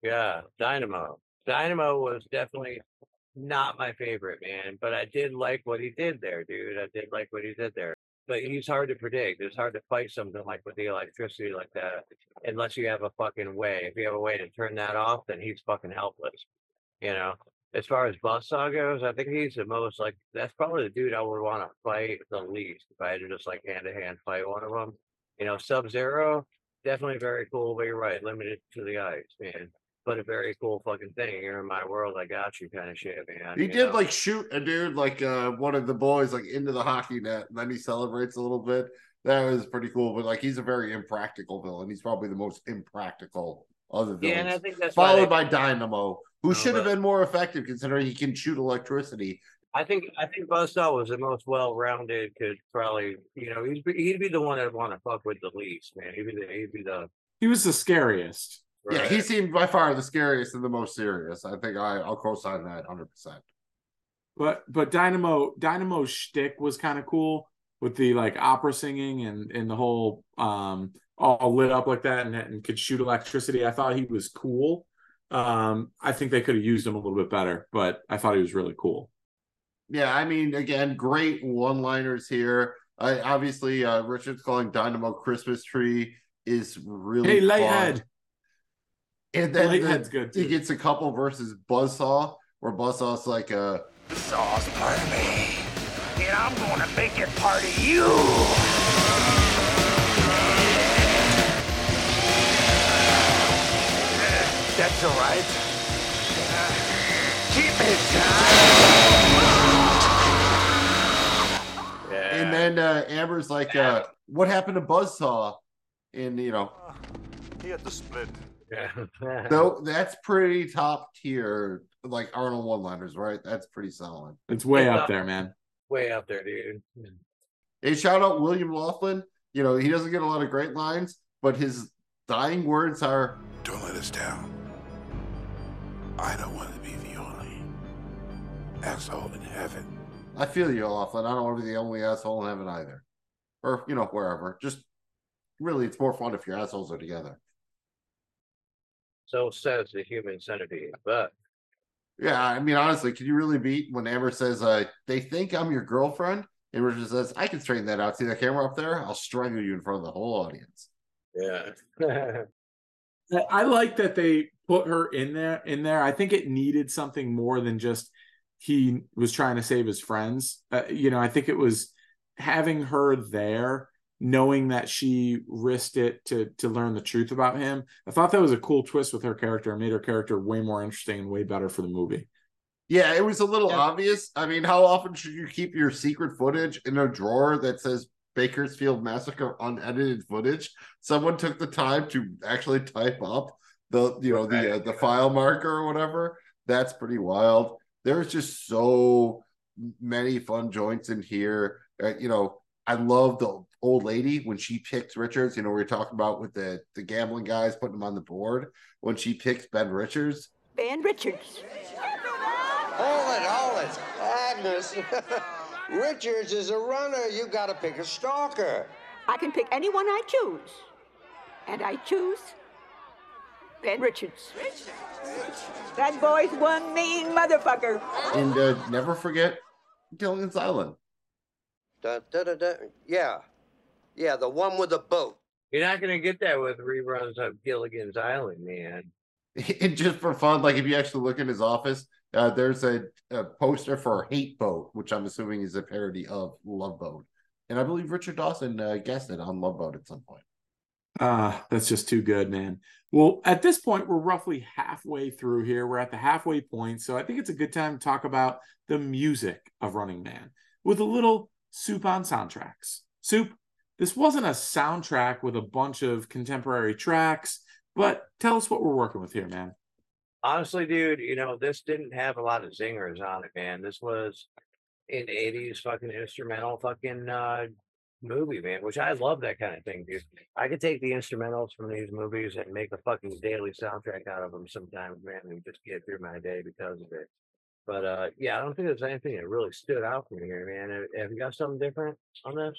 Yeah, Dynamo. Dynamo was definitely not my favorite, man, but I did like what he did there, dude. I did like what he did there. But he's hard to predict. It's hard to fight something like with the electricity like that, unless you have a fucking way. If you have a way to turn that off, then he's fucking helpless. You know. As far as Buzzsaw goes, I think he's the most like that's probably the dude I would want to fight the least if I had to just like hand to hand fight one of them. You know, Sub Zero, definitely very cool, but you're right, limited to the ice, man. But a very cool fucking thing. You're in my world, I got you kind of shit, man.
He
you
did
know?
like shoot a dude like uh one of the boys like into the hockey net, and then he celebrates a little bit. That was pretty cool. But like he's a very impractical villain. He's probably the most impractical other the villains.
Yeah, and I think that's
followed by Dynamo, who
No,
should have been more effective considering he can shoot electricity.
I think I think Buzzsaw was the most well rounded. Could probably you know he'd be, he'd be the one that'd want to fuck with the least, man. He'd be the he'd be the
He was the scariest.
Yeah, he seemed by far the scariest and the most serious. I think I, I'll co-sign that hundred percent.
But but Dynamo Dynamo's shtick was kind of cool with the like opera singing and and the whole um all lit up like that and, and could shoot electricity. I thought he was cool. Um, I think they could have used him a little bit better, but I thought he was really cool.
Yeah, I mean, again, great one-liners here. I obviously uh Richard's calling Dynamo Christmas tree is really
Hey,
fun.
Lighthead.
And then
Lighthead's
the-
good,
he gets a couple versus Buzzsaw, where Buzzsaw's like uh
Saw's part of me, and I'm gonna make it part of you. That's all right. Uh, keep it tight.
and then uh Amber's like uh what happened to Buzzsaw? And you know,
He had to split.
Yeah.
though that's pretty top tier, like Arnold one-liners, right? That's pretty solid.
It's way
Yeah.
up there, man.
Way up there, dude.
Hey, shout out William Laughlin. You know, he doesn't get a lot of great lines, but his dying words are
Don't let us down. I don't want to be the only asshole in heaven.
I feel you, Laughlin. I don't want to be the only asshole in heaven either. Or, you know, wherever. Just really it's more fun if your assholes are together.
So says the human centipede. But
Yeah, I mean honestly, can you really beat when Amber says uh they think I'm your girlfriend? And Richard says, I can straighten that out. See that camera up there? I'll strangle you in front of the whole audience.
yeah.
I- I like that they put her in there. In there, I think it needed something more than just he was trying to save his friends. Uh, you know, I think it was having her there, knowing that she risked it to to learn the truth about him. I thought that was a cool twist with her character. and made her character way more interesting and way better for the movie.
Yeah, it was a little
Yeah.
obvious. I mean, how often should you keep your secret footage in a drawer that says Bakersfield Massacre unedited footage? Someone took the time to actually type up the you know the uh, the file marker or whatever. That's pretty wild. There's just so many fun joints in here. Uh, you know, I love the old lady when she picks Richards. You know, we were talking about with the the gambling guys putting him on the board when she picks Ben Richards.
Ben Richards.
Hold it, hold it. Agnes, Richards is a runner. You gotta pick a stalker.
I can pick anyone I choose. And I choose Ben Richards. That boy's one mean motherfucker.
And uh, never forget Gilligan's Island.
Da, da, da, da. Yeah. Yeah, the one with the boat.
You're not gonna get that with reruns of Gilligan's Island, man.
And just for fun, like if you actually look in his office, uh, there's a, a poster for Hate Boat, which I'm assuming is a parody of Love Boat. And I believe Richard Dawson uh, guessed it on Love Boat at some point.
Ah, that's just too good, man. Well, at this point, we're roughly halfway through here. We're at the halfway point. So I think it's a good time to talk about the music of Running Man with a little soup on soundtracks. Soup, this wasn't a soundtrack with a bunch of contemporary tracks, but tell us what we're working with here, man.
Honestly, dude, you know, this didn't have a lot of zingers on it, man. This was an 80s fucking instrumental fucking uh movie, man, which I love that kind of thing, dude. I could take the instrumentals from these movies and make a fucking daily soundtrack out of them sometimes, man, and just get through my day because of it. But uh yeah, I don't think there's anything that really stood out me here, man. Have- Have you got something different on this?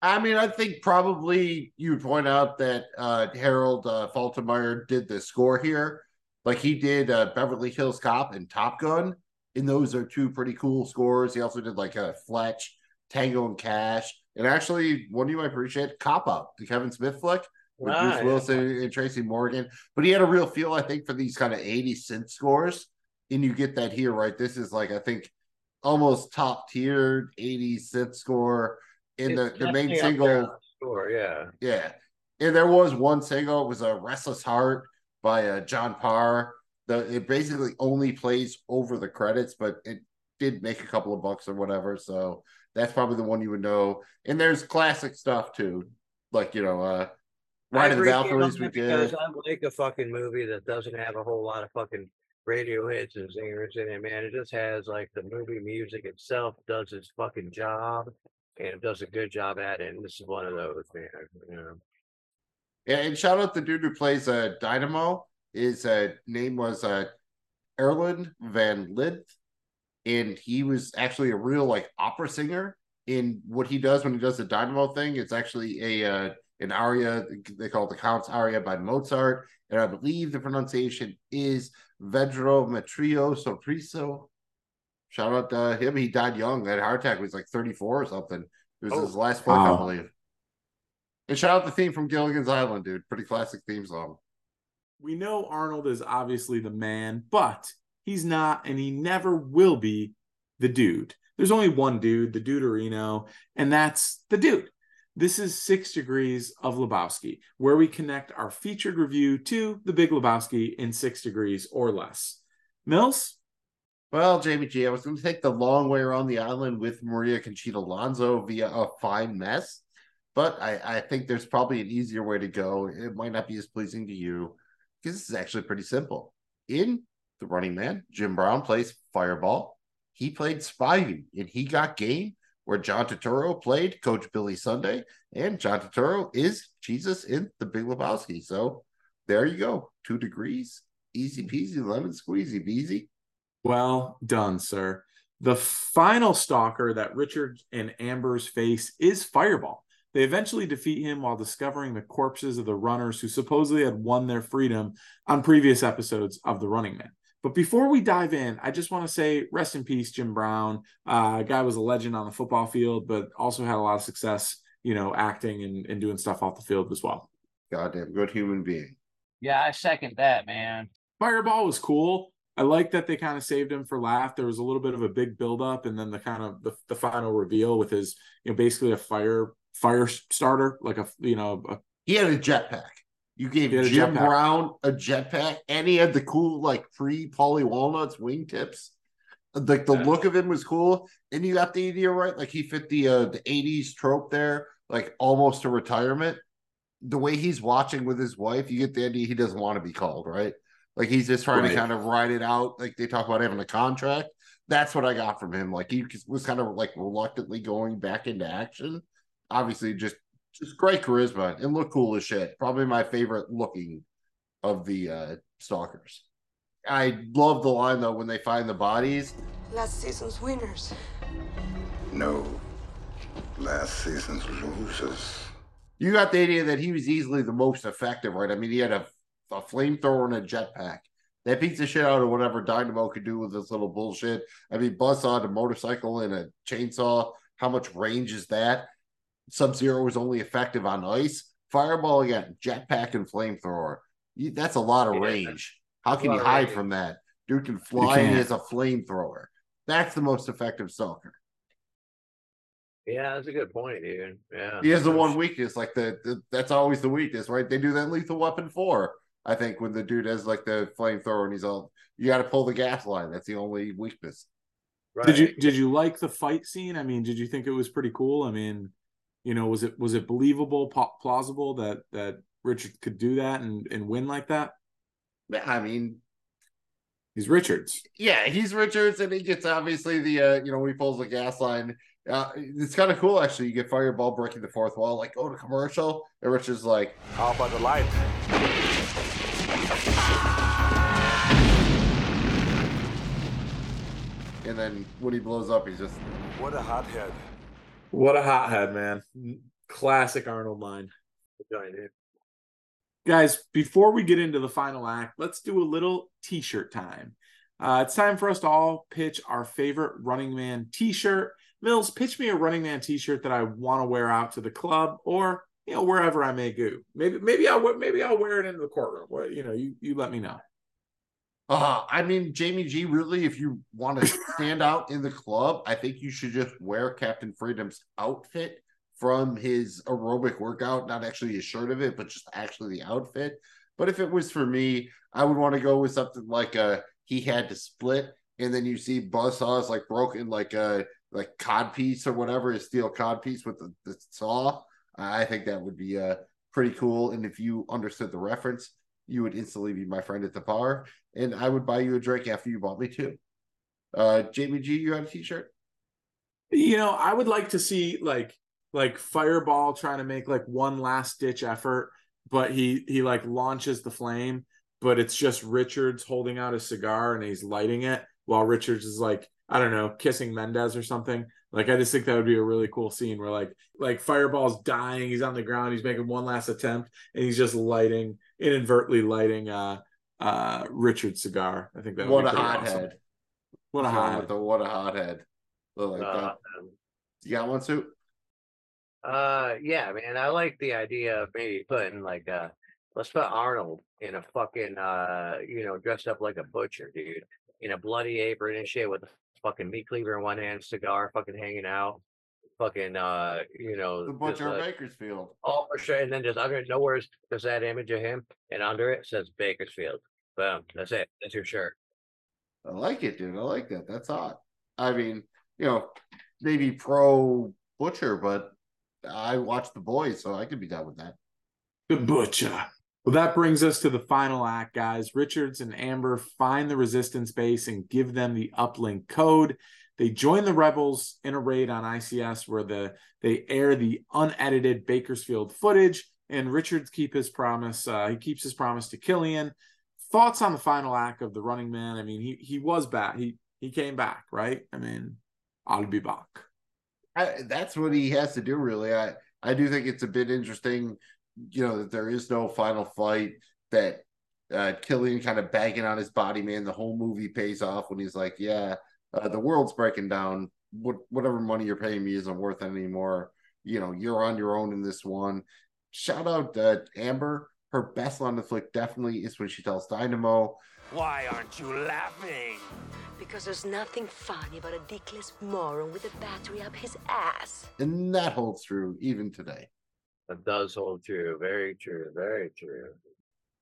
I mean, I think probably you would point out that uh, Harold uh, Faltermeyer did the score here. Like he did uh, Beverly Hills Cop and Top Gun. And those are two pretty cool scores. He also did like a Fletch, Tango and Cash. And actually, one of you might appreciate, Cop Out, the Kevin Smith flick with Bruce. Wilson and Tracy Morgan. But he had a real feel, I think, for these kind of 80 cent scores. And you get that here, right? This is like, I think, almost top tier 80 cent score. In the, the main
definitely up there
single,
Score, yeah.
yeah. And there was one single, it was a Restless Heart by uh, John Parr. The it basically only plays over the credits, but it did make a couple of bucks or whatever. So that's probably the one you would know. And there's classic stuff too. Like, you know, uh Ride of the Valkyries we did.
I like a fucking movie that doesn't have a whole lot of fucking radio hits and singers in it, man. It just has like the movie music itself does its fucking job and it does a good job at it. And this is one of those, man. You know.
Yeah, and shout out the dude who plays uh Dynamo. His uh, name was uh Erland Van Lidth, and he was actually a real like opera singer. In what he does when he does the Dynamo thing, it's actually a uh, an aria. They call it the Count's aria by Mozart, and I believe the pronunciation is Vedro Metrio Sorpreso. Shout out to him. He died young. That heart attack was like 34 or something. It was
Oh,
his last book,
wow.
I believe. And shout out the theme from Gilligan's Island, dude. Pretty classic theme song.
We know Arnold is obviously the man, but he's not, and he never will be the dude. There's only one dude, the dude Duderino, and that's the dude. This is Six Degrees of Lebowski, where we connect our featured review to the Big Lebowski in six degrees or less. Mills,
Well, Jamie G, I was going to take the long way around the island with Maria Conchita Alonso via a fine mess, but I, I think there's probably an easier way to go. It might not be as pleasing to you because this is actually pretty simple. In The Running Man, Jim Brown plays Fireball. He played Spivey, and he got game where John Turturro played Coach Billy Sunday, and John Turturro is Jesus in The Big Lebowski. So there you go. Two degrees, easy peasy, lemon squeezy, beezy.
Well done, sir. The final stalker that Richard and Amber's face is Fireball. They eventually defeat him while discovering the corpses of the runners who supposedly had won their freedom on previous episodes of The Running Man. But before we dive in, I just want to say rest in peace, Jim Brown. Uh, guy was a legend on the football field, but also had a lot of success, you know, acting and, and doing stuff off the field as well.
Goddamn good human being.
Yeah, I second that, man.
Fireball was cool. I like that they kind of saved him for laugh. There was a little bit of a big buildup, and then the kind of the, the final reveal with his, you know, basically a fire fire starter, like a you know, a,
He had a jetpack. You gave
He had a
Jim
jetpack.
Brown a jetpack, and he had the cool like pre Paulie Walnuts wingtips. Like the
Yeah.
look of him was cool, and you got the idea right. Like he fit the uh, the '80s trope there, like almost to retirement. The way he's watching with his wife, you get the idea he doesn't want to be called, right? Like he's just trying
Right.
to kind of ride it out. Like they talk about having a contract. That's what I got from him. Like he was kind of like reluctantly going back into action. Obviously, just just great charisma and look cool as shit. Probably my favorite looking of the uh stalkers. I love the line though when they find the bodies.
Last season's winners.
No. Last season's losers.
You got the idea that he was easily the most effective, right? I mean, he had a, a flamethrower and a jetpack. That beats the shit out of whatever Dynamo could do with this little bullshit. I mean, Buzzsaw, a motorcycle, and a chainsaw. How much range is that? Sub Zero was only effective on ice. Fireball again, jetpack and flamethrower. That's a lot of
Yeah.
range. How can you hide
range.
from that? Dude can fly and
can't.
he has a flamethrower. That's the most effective stalker.
Yeah, that's a good point, dude. Yeah.
He has the one weakness, like the, the that's always the weakness, right? They do that Lethal Weapon four, I think, when the dude has like the flamethrower and he's all you got to pull the gas line. That's the only weakness.
Right.
Did you did you like the fight scene? I mean, did you think it was pretty cool? I mean, you know, was it was it believable, pa- plausible that that Richard could do that and and win like that?
I mean,
He's Richards.
yeah, he's Richards, and he gets obviously the uh, you know when he pulls the gas line. Uh, it's kind of cool actually. You get Fireball breaking the fourth wall, like go to commercial, and Richards like,
How about the light?
and then when he blows up, he's just
What a hothead.
What a hothead, man! Classic Arnold line. Guys, before we get into the final act, let's do a little t-shirt time. Uh, it's time for us to all pitch our favorite Running Man t-shirt. Mills, pitch me a Running Man t-shirt that I want to wear out to the club or you know wherever I may go. Maybe maybe I'll maybe I'll wear it into the courtroom. You know, you you let me know.
Uh, I mean, Jamie G, really, if you want to stand out in the club, I think you should just wear Captain Freedom's outfit from his aerobic workout, not actually a shirt of it, but just actually the outfit. But if it was for me, I would want to go with something like uh he had to split, and then you see buzz saws like broken like a like cod piece or whatever, a steel cod piece with the, the saw. I think that would be uh pretty cool. And if you understood the reference, you would instantly be my friend at the bar, and I would buy you a drink after you bought me two. Uh, Jamie G, you had a t-shirt?
You know, I would like to see like like Fireball trying to make like one last ditch effort, but he he like launches the flame, but it's just Richards holding out a cigar and he's lighting it while Richards is like I don't know, kissing Mendez or something. Like I just think that would be a really cool scene where like like Fireball's dying, he's on the ground, he's making one last attempt, and he's just lighting inadvertently lighting uh uh Richard's cigar. I think that
what
would
a
be pretty
hothead.
awesome. What a
What's wrong
hothead.
the what a hothead. Look like
Uh,
that. You got one suit?
Uh, yeah, man, I like the idea of maybe putting like uh, let's put Arnold in a fucking uh, you know, dressed up like a butcher, dude, in a bloody apron and shit with a fucking meat cleaver in one hand, cigar fucking hanging out, fucking uh, you know,
The Butcher of
uh,
Bakersfield.
all for sure, and then just under nowhere there's that image of him, and under it says Bakersfield. Boom, that's it. That's your shirt.
I like it, dude. I like that. That's hot. I mean, you know, maybe pro Butcher, but I watch the boys, so I could be done with that.
The butcher. Well, that brings us to the final act, guys. Richards and Amber find the resistance base and give them the uplink code. They join the rebels in a raid on ICS where the they air the unedited Bakersfield footage, and Richards keep his promise. Uh, he keeps his promise to Killian. Thoughts on the final act of the Running Man? I mean, he he was back. He he came back, right? I mean, I'll be back.
I, that's what he has to do, really. I I do think it's a bit interesting, you know, that there is no final fight. That uh, Killian kind of bagging on his body, man. The whole movie pays off when he's like, "Yeah, uh, the world's breaking down. What whatever money you're paying me isn't worth it anymore. You know, you're on your own in this one." Shout out uh, Amber. Her best line of the flick definitely is when she tells Dynamo,
Why aren't you laughing?
Because there's nothing funny about a dickless moron with a battery up his ass.
and that holds true even today.
That does hold true. Very true. Very true.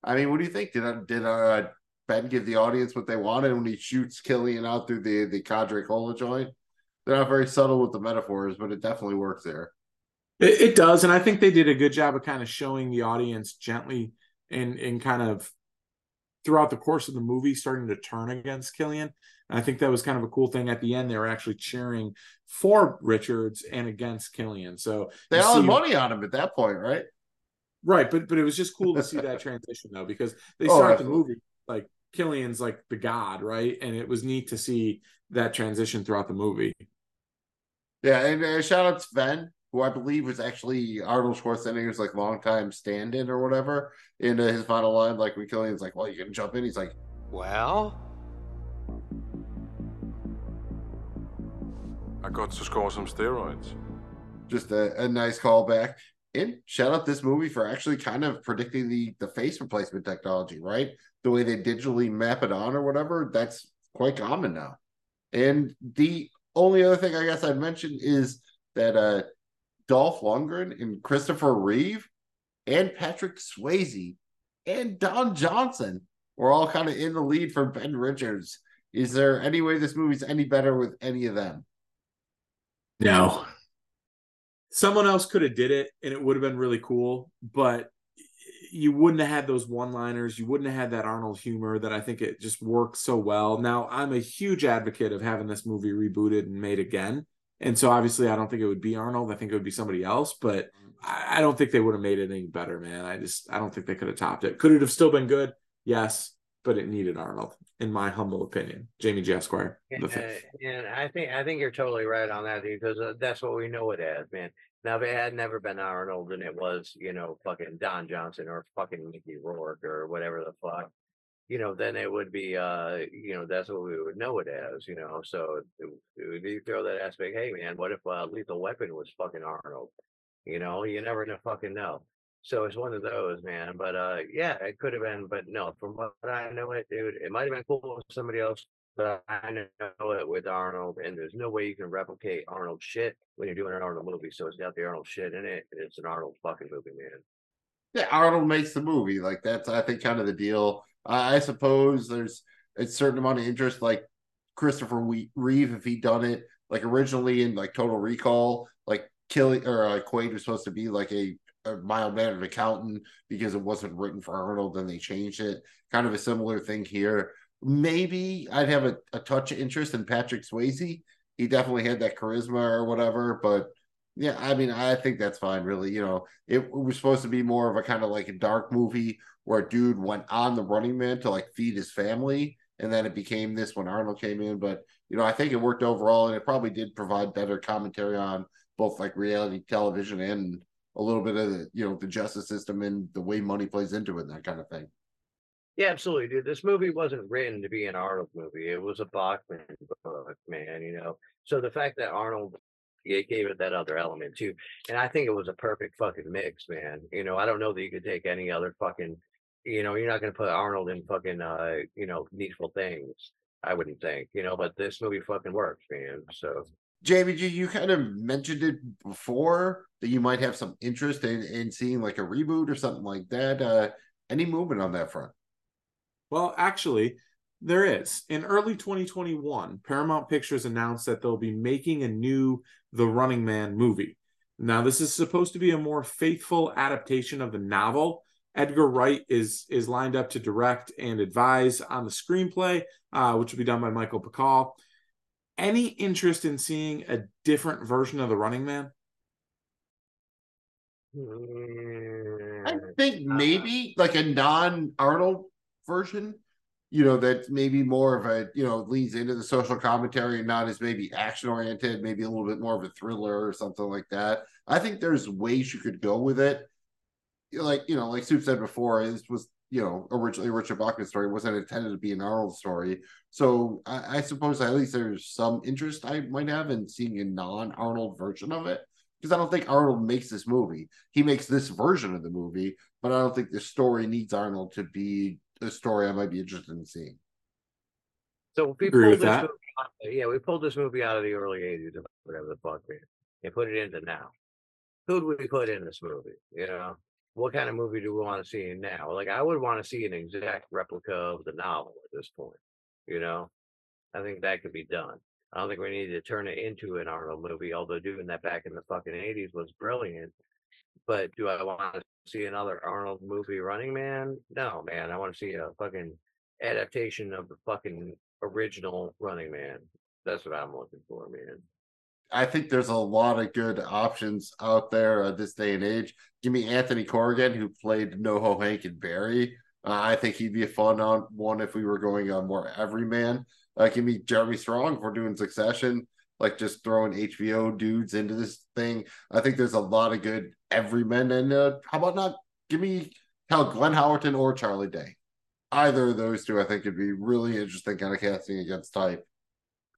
I mean, what do you think? Did I, did uh, Ben give the audience what they wanted when he shoots Killian out through the the cadre cola joint? They're not very subtle with the metaphors, but it definitely works there.
It, it does, and I think they did a good job of kind of showing the audience gently and and kind of throughout the course of the movie starting to turn against Killian. And I think that was kind of a cool thing. At the end, they were actually cheering for Richards and against Killian. So
They all had money on him at that point, right?
right? But but it was just cool to see that transition though, because they
Oh,
start the movie like Killian's like the god, right? And it was neat to see that transition throughout the movie.
Yeah, and uh, shout out to Sven, who I believe was actually Arnold Schwarzenegger's like longtime stand-in or whatever. In uh, his final line, like when Killian's like, "Well, you can jump in," he's like,
Well,
I got to score some steroids.
just a, a nice callback. And shout out this movie for actually kind of predicting the the face replacement technology, right? The way they digitally map it on or whatever, that's quite common now. And the only other thing I guess I'd mention is that uh Dolph Lundgren and Christopher Reeve and Patrick Swayze and Don Johnson were all kind of in the lead for Ben Richards. Is there any way this movie's any better with any of them?
No. Someone else could have did it and it would have been really cool, but you wouldn't have had those one-liners, you wouldn't have had that Arnold humor that I think it just works so well. Now, I'm a huge advocate of having this movie rebooted and made again. And so obviously I don't think it would be Arnold, I think it would be somebody else, but I don't think they would have made it any better, man. I just I don't think they could have topped it. Could it have still been good? Yes, but it needed Arnold, in my humble opinion. Jamie J. Esquire. the fifth.
and I think I think you're totally right on that because uh, that's what we know it as, man. Now if it had never been Arnold and it was, you know, fucking Don Johnson or fucking Mickey Rourke or whatever the fuck, you know, then it would be, uh, you know, that's what we would know it as, you know. So it, it you throw that aspect. Hey, man, what if uh, Lethal Weapon was fucking Arnold? You know, you never know, fucking know. So it's one of those, man. But uh, yeah, it could have been, but no, from what I know, it dude, it might have been cool with somebody else, but I know it with Arnold, and there's no way you can replicate Arnold shit when you're doing an Arnold movie. So it's got the Arnold shit in it. It's an Arnold fucking movie, man.
Yeah, Arnold makes the movie. Like that's I think kind of the deal. I I suppose there's a certain amount of interest, like Christopher Reeve, if he'd done it like originally in like Total Recall, like killing or uh, Quaid was supposed to be like a, a mild mannered accountant because it wasn't written for Arnold, then they changed it. Kind of a similar thing here. Maybe I'd have a, a touch of interest in Patrick Swayze. He definitely had that charisma or whatever, but yeah, I mean, I think that's fine, really. You know, it, was supposed to be more of a kind of like a dark movie where a dude went on the running man to like feed his family. and then it became this when Arnold came in. But you know, I think it worked overall, and it probably did provide better commentary on both like reality television and a little bit of the you know the justice system and the way money plays into it and that kind of thing.
Yeah, absolutely, dude. This movie wasn't written to be an Arnold movie. It was a Bachman book, man. You know, so the fact that Arnold it gave it that other element too, and I think it was a perfect fucking mix, man. You know, I don't know that you could take any other fucking, you know, you're not gonna put Arnold in fucking, uh, you know, needful things. I wouldn't think, you know, but this movie fucking works, man. So
JBG, you kind of mentioned it before that you might have some interest in, in seeing like a reboot or something like that. Uh, any movement on that front?
Well, actually, there is. In early 2021, Paramount Pictures announced that they'll be making a new The Running Man movie. Now, this is supposed to be a more faithful adaptation of the novel. Edgar Wright is is lined up to direct and advise on the screenplay, uh, which will be done by Michael Bacall. Any interest in seeing a different version of the Running Man?
I think maybe like a non Arnold version, you know, that maybe more of a, you know, leans into the social commentary and not as maybe action oriented, maybe a little bit more of a thriller or something like that. I think there's ways you could go with it. Like, you know, like Soup said before, this was, you know, originally Richard Bachman's story wasn't intended to be an Arnold story. So I, I suppose at least there's some interest I might have in seeing a non Arnold version of it because I don't think Arnold makes this movie. He makes this version of the movie, but I don't think the story needs Arnold to be a story I might be interested in seeing.
So we
Agree
pulled this
that.
movie out, yeah, we pulled this movie out of the early '80s, or whatever the fuck, man, and put it into now. Who would we put in this movie? You know, what kind of movie do we want to see now? Like, I would want to see an exact replica of the novel at this point. You know, I think that could be done. I don't think we need to turn it into an Arnold movie, although doing that back in the fucking '80s was brilliant. But do I want to see another Arnold movie, Running Man? No, man. I want to see a fucking adaptation of the fucking original Running Man. That's what I'm looking for, man.
I think there's a lot of good options out there uh, this day and age. Give me Anthony Carrigan, who played NoHo Hank and Barry. Uh, I think he'd be a fun on one if we were going on more everyman. Uh, give me Jeremy Strong we're doing Succession, like just throwing HBO dudes into this thing. I think there's a lot of good everymen. And uh, how about not give me hell Glenn Howerton or Charlie Day? Either of those two, I think, would be really interesting kind of casting against type.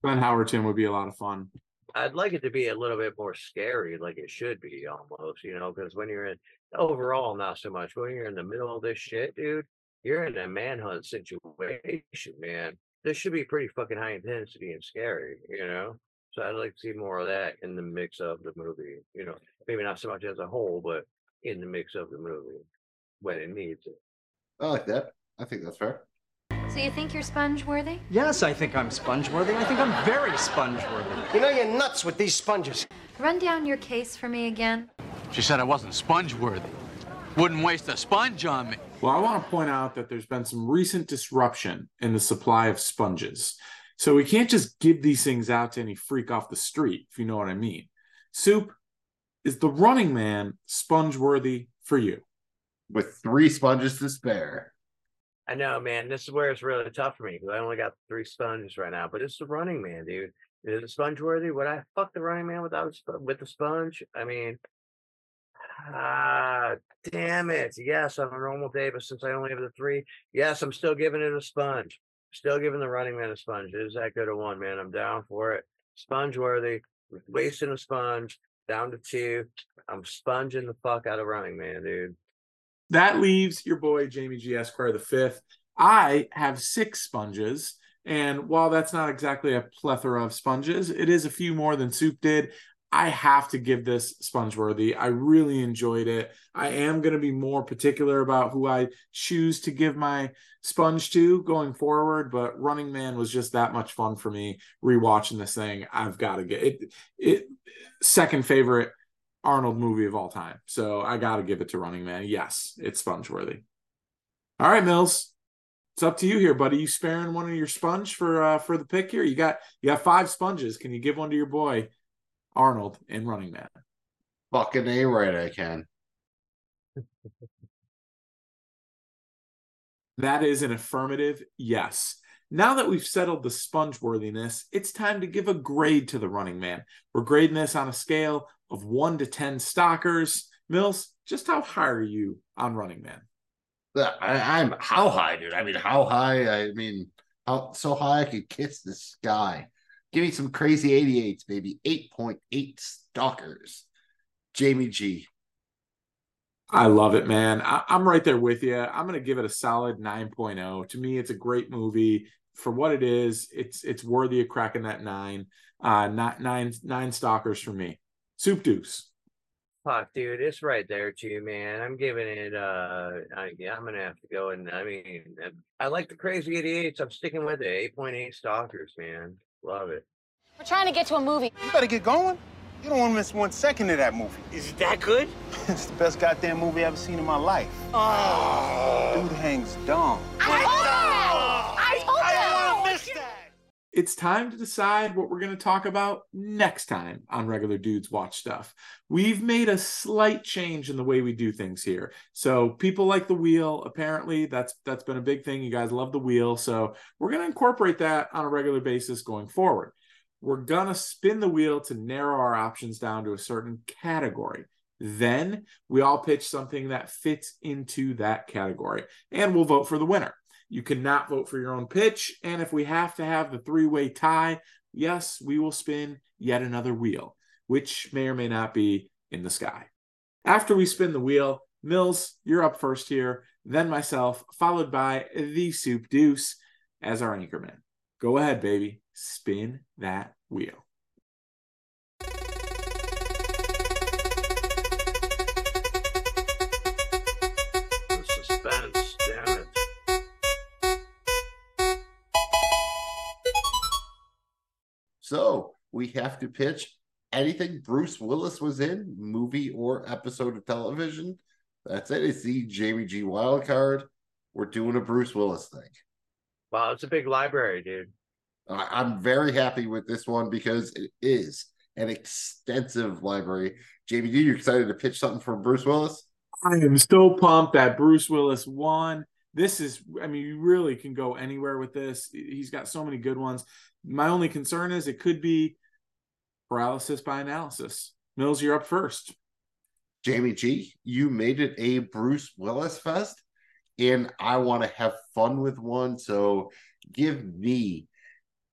Glenn Howerton would be a lot of fun.
I'd like it to be a little bit more scary, like it should be almost, you know, because when you're in overall, not so much. When you're in the middle of this shit, dude, you're in a manhunt situation, man. This should be pretty fucking high intensity and scary, you know. So I'd like to see more of that in the mix of the movie, you know, maybe not so much as a whole, but in the mix of the movie when it needs it.
I like that. I think that's fair.
So you think you're sponge worthy?
Yes, I think I'm sponge worthy. I think I'm very sponge worthy.
You know you're nuts with these sponges.
Run down your case for me again.
She said I wasn't sponge worthy. Wouldn't waste a sponge on me.
Well, I want to point out that there's been some recent disruption in the supply of sponges. So we can't just give these things out to any freak off the street, if you know what I mean. Soup, is the running man sponge worthy for you?
With three sponges to spare.
I know, man. This is where it's really tough for me because I only got three sponges right now. But it's the running man, dude. Is it sponge worthy? Would I fuck the running man without a with the sponge? I mean, ah, damn it. Yes, on a normal day, but since I only have the three, yes, I'm still giving it a sponge. Still giving the running man a sponge. Is that good a one, man. I'm down for it. Sponge worthy. Wasting a sponge. Down to two. I'm sponging the fuck out of running man, dude.
That leaves your boy Jamie G. Esquire the fifth. I have six sponges. And while that's not exactly a plethora of sponges, it is a few more than Soup did. I have to give this sponge worthy. I really enjoyed it. I am going to be more particular about who I choose to give my sponge to going forward, but Running Man was just that much fun for me rewatching this thing. I've got to get it. It second favorite Arnold movie of all time. So I got to give it to Running Man. Yes, it's sponge worthy. All right, Mills. It's up to you here, buddy. You sparing one of your sponge for uh for the pick here? You got you got five sponges. Can you give one to your boy Arnold in Running Man?
Fucking A right, I can.
That is an affirmative yes. Now that we've settled the sponge worthiness, it's time to give a grade to the running man. We're grading this on a scale of one to 10 stalkers. Mills, just how high are you on running man?
I, I'm how high, dude? I mean, how high? I mean, how so high I could kiss the sky. Give me some crazy 88s, baby. 8.8 stalkers. Jamie G.
I love it, man. I, am right there with you. I'm going to give it a solid 9.0. To me, it's a great movie for what it is. It's it's worthy of cracking that nine. Uh, not nine nine stalkers for me. Soup Deuce.
Fuck, dude, it's right there too, man. I'm giving it. Uh, I, yeah, I'm gonna have to go and I mean, I like the crazy 88s. I'm sticking with it. 8.8 stalkers, man. Love it.
We're trying to get to a movie.
You better get going. You don't want to miss one second of that movie.
Is it that good?
it's the best goddamn movie I've ever seen in my life. Oh. Dude hangs dumb.
I
It's time to decide what we're going to talk about next time on Regular Dudes Watch Stuff. We've made a slight change in the way we do things here. So people like the wheel. Apparently, that's that's been a big thing. You guys love the wheel. So we're going to incorporate that on a regular basis going forward we're gonna spin the wheel to narrow our options down to a certain category. Then we all pitch something that fits into that category, and we'll vote for the winner. You cannot vote for your own pitch, and if we have to have the three way tie, yes, we will spin yet another wheel, which may or may not be in the sky. After we spin the wheel, Mills, you're up first here, then myself, followed by the Soup Deuce as our anchorman. Go ahead, baby. Spin that wheel.
So we have to pitch anything Bruce Willis was in, movie or episode of television. That's it. It's the Jamie G wild card. We're doing a Bruce Willis thing.
Wow, it's a big library, dude.
I'm very happy with this one because it is an extensive library. Jamie, do you excited to pitch something for Bruce Willis?
I am so pumped that Bruce Willis won. This is, I mean, you really can go anywhere with this. He's got so many good ones. My only concern is it could be paralysis by analysis. Mills, you're up first.
Jamie G, you made it a Bruce Willis fest, and I want to have fun with one. So give me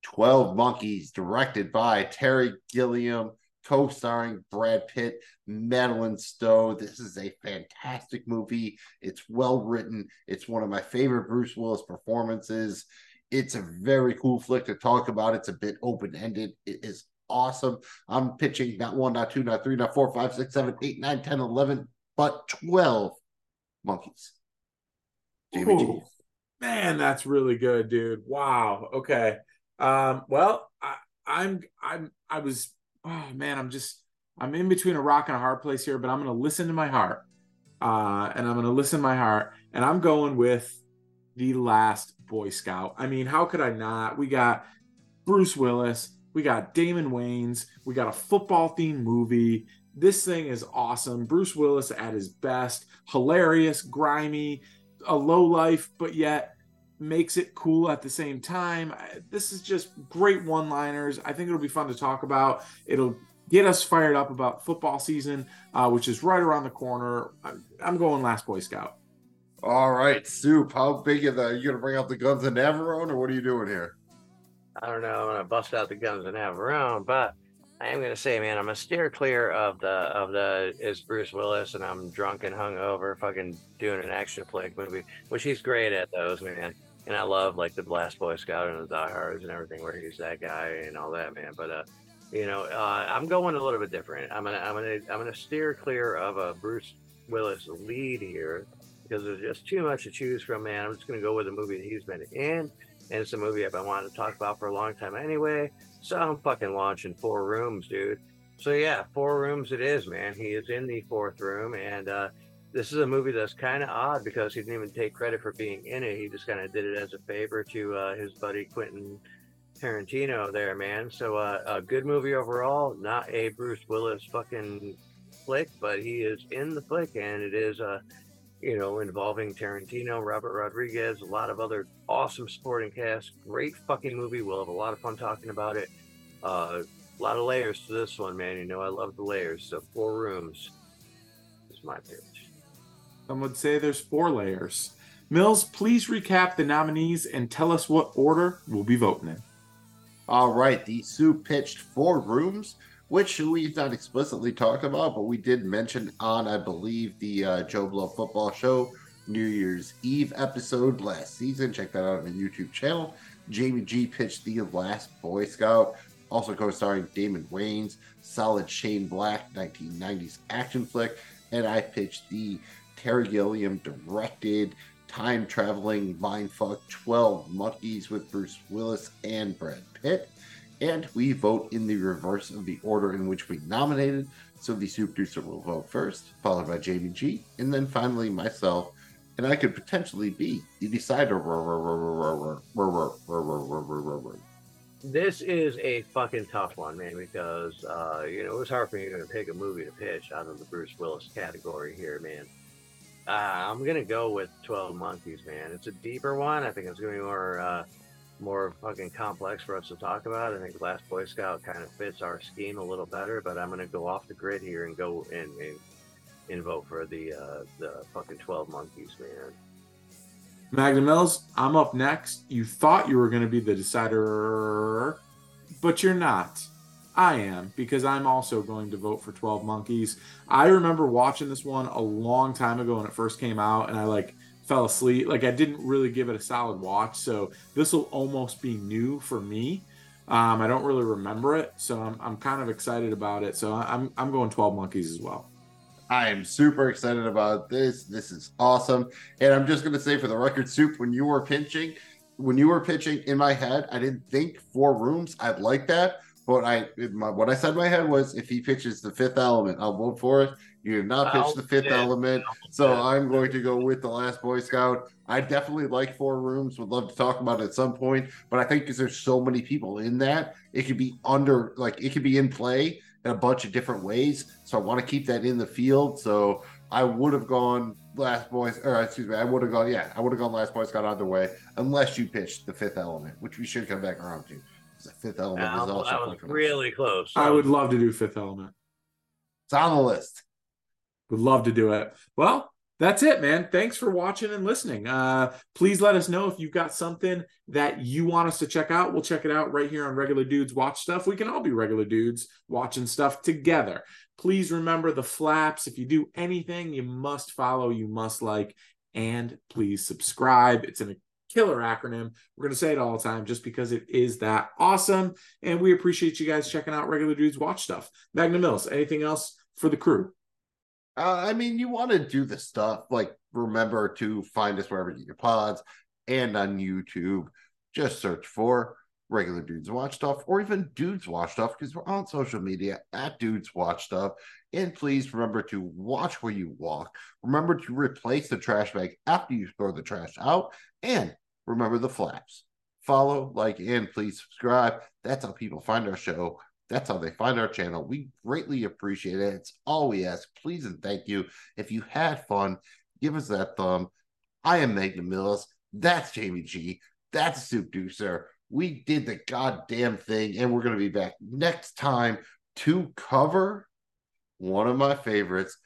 12 Monkeys, directed by Terry Gilliam, co starring Brad Pitt, Madeleine Stowe. This is a fantastic movie. It's well written. It's one of my favorite Bruce Willis performances. It's a very cool flick to talk about. It's a bit open ended. It is awesome. I'm pitching not one, not two, not three, not four, five, six, seven, eight, nine, 10, 11, but 12 monkeys.
G. Man, that's really good, dude. Wow. Okay. Um, well, I, I'm I'm I was oh man, I'm just I'm in between a rock and a hard place here, but I'm gonna listen to my heart. Uh, and I'm gonna listen to my heart, and I'm going with the last Boy Scout. I mean, how could I not? We got Bruce Willis, we got Damon Wayans, we got a football themed movie. This thing is awesome. Bruce Willis at his best, hilarious, grimy, a low life, but yet makes it cool at the same time. This is just great one liners. I think it'll be fun to talk about. It'll get us fired up about football season, uh, which is right around the corner. I'm going last Boy Scout.
All right, Soup. How big of the? Are you gonna bring out the guns and Navarone, or what are you doing here?
I don't know. I'm gonna bust out the guns and Navarone, but I am gonna say, man, I'm gonna steer clear of the of the is Bruce Willis, and I'm drunk and hungover, fucking doing an action flick movie, which he's great at those, man and I love like the Last Boy Scout and the Die Hards and everything where he's that guy and all that man. But uh, you know, uh, I'm going a little bit different. I'm gonna I'm gonna I'm gonna steer clear of a Bruce Willis lead here because there's just too much to choose from. Man, I'm just gonna go with a movie that he's been in, and it's a movie I've been wanting to talk about for a long time anyway. So I'm fucking launching Four Rooms, dude. So yeah, Four Rooms it is, man. He is in the fourth room, and uh, this is a movie that's kind of odd because he didn't even take credit for being in it. He just kind of did it as a favor to uh, his buddy Quentin Tarantino there, man. So uh, a good movie overall. Not a Bruce Willis fucking flick, but he is in the flick, and it is uh, you know, involving Tarantino, Robert Rodriguez, a lot of other awesome supporting cast. Great fucking movie. We'll have a lot of fun talking about it. Uh, a lot of layers to this one, man. You know, I love the layers. So four rooms is my pitch.
Some would say there's four layers. Mills, please recap the nominees and tell us what order we'll be voting in.
All right, the Soup pitched four rooms, which we've not explicitly talked about, but we did mention on, I believe, the uh, Joe Blow Football Show New Year's Eve episode last season. Check that out on the YouTube channel. Jamie G pitched The Last Boy Scout, also co-starring Damon Wayans, solid Shane Black 1990s action flick, and I pitched the Terry Gilliam directed time traveling mindfuck 12 monkeys with Bruce Willis and Brad Pitt. And we vote in the reverse of the order in which we nominated. So the soup producer will vote first, followed by Jamie G, and then finally myself. And I could potentially be the decider.
This is a fucking tough one, man, because uh, you know it was hard for me to pick a movie to pitch out of the Bruce Willis category here, man. Uh, I'm gonna go with Twelve Monkeys, man. It's a deeper one. I think it's gonna be more, uh, more fucking complex for us to talk about. I think Last Boy Scout kind of fits our scheme a little better, but I'm gonna go off the grid here and go and and, and vote for the uh, the fucking Twelve Monkeys, man.
Magna Mills, I'm up next. You thought you were to be the decider, but you're not. I am because I'm also going to vote for 12 Monkeys. I remember watching this one a long time ago when it first came out, and I like fell asleep. Like I didn't really give it a solid watch, so this will almost be new for me. Um, I don't really remember it, so I'm, I'm kind of excited about it. So I'm I'm going 12 Monkeys as well.
I am super excited about this. This is awesome. And I'm just going to say for the record, Soup, when you were pinching, when you were pitching in my head, I didn't think four rooms. I'd like that. But I, my, what I said in my head was, if he pitches the fifth element, I'll vote for it. You did not pitch the fifth
bet.
element, so I'm going to go with the Last Boy Scout. I definitely like four rooms. Would love to talk about it at some point, but I think because there's so many people in that, it could be under, like it could be in play in a bunch of different ways. So I want to keep that in the field. So I would have gone Last Boy, or excuse me, I would have gone, yeah, I would have gone Last Boy Scout either way, unless you pitched the fifth element, which we should come back around to. 'Cause The fifth element
That
is also
was really close.
I would love to do Fifth Element.
It's on the list.
Would love to do it. Well, that's it, man. Thanks for watching and listening. Uh, please let us know if you've got something that you want us to check out. We'll check it out right here on Regular Dudes Watch Stuff. We can all be regular dudes watching stuff together. Please remember the flaps. If you do anything, you must follow, you must like, and please subscribe. It's a killer acronym. We're going to say it all the time just because it is that awesome. And we appreciate you guys checking out Regular Dudes Watch Stuff. Magna Mills, anything else for the crew?
Uh, I mean, you want to do the stuff like remember to find us wherever you get your pods and on YouTube. Just search for regular dudes watch stuff or even dudes watch stuff because we're on social media at dudes watch stuff. And please remember to watch where you walk. Remember to replace the trash bag after you throw the trash out. And remember the flaps. Follow, like, and please subscribe. That's how people find our show. That's how they find our channel. We greatly appreciate it. It's all we ask. Please and thank you. If you had fun, give us that thumb. I am Magna Mills. That's Jamie G. That's Soup Deucer. We did the goddamn thing, and we're going to be back next time to cover one of my favorites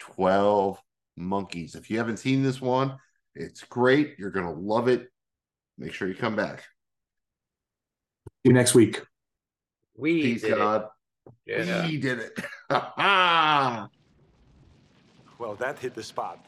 12 Monkeys. If you haven't seen this one, it's great. You're going to love it. Make sure you come back.
See you next week.
We
Peace,
did it.
God.
Yeah.
We did it. Ha ha.
Well, that hit the spot.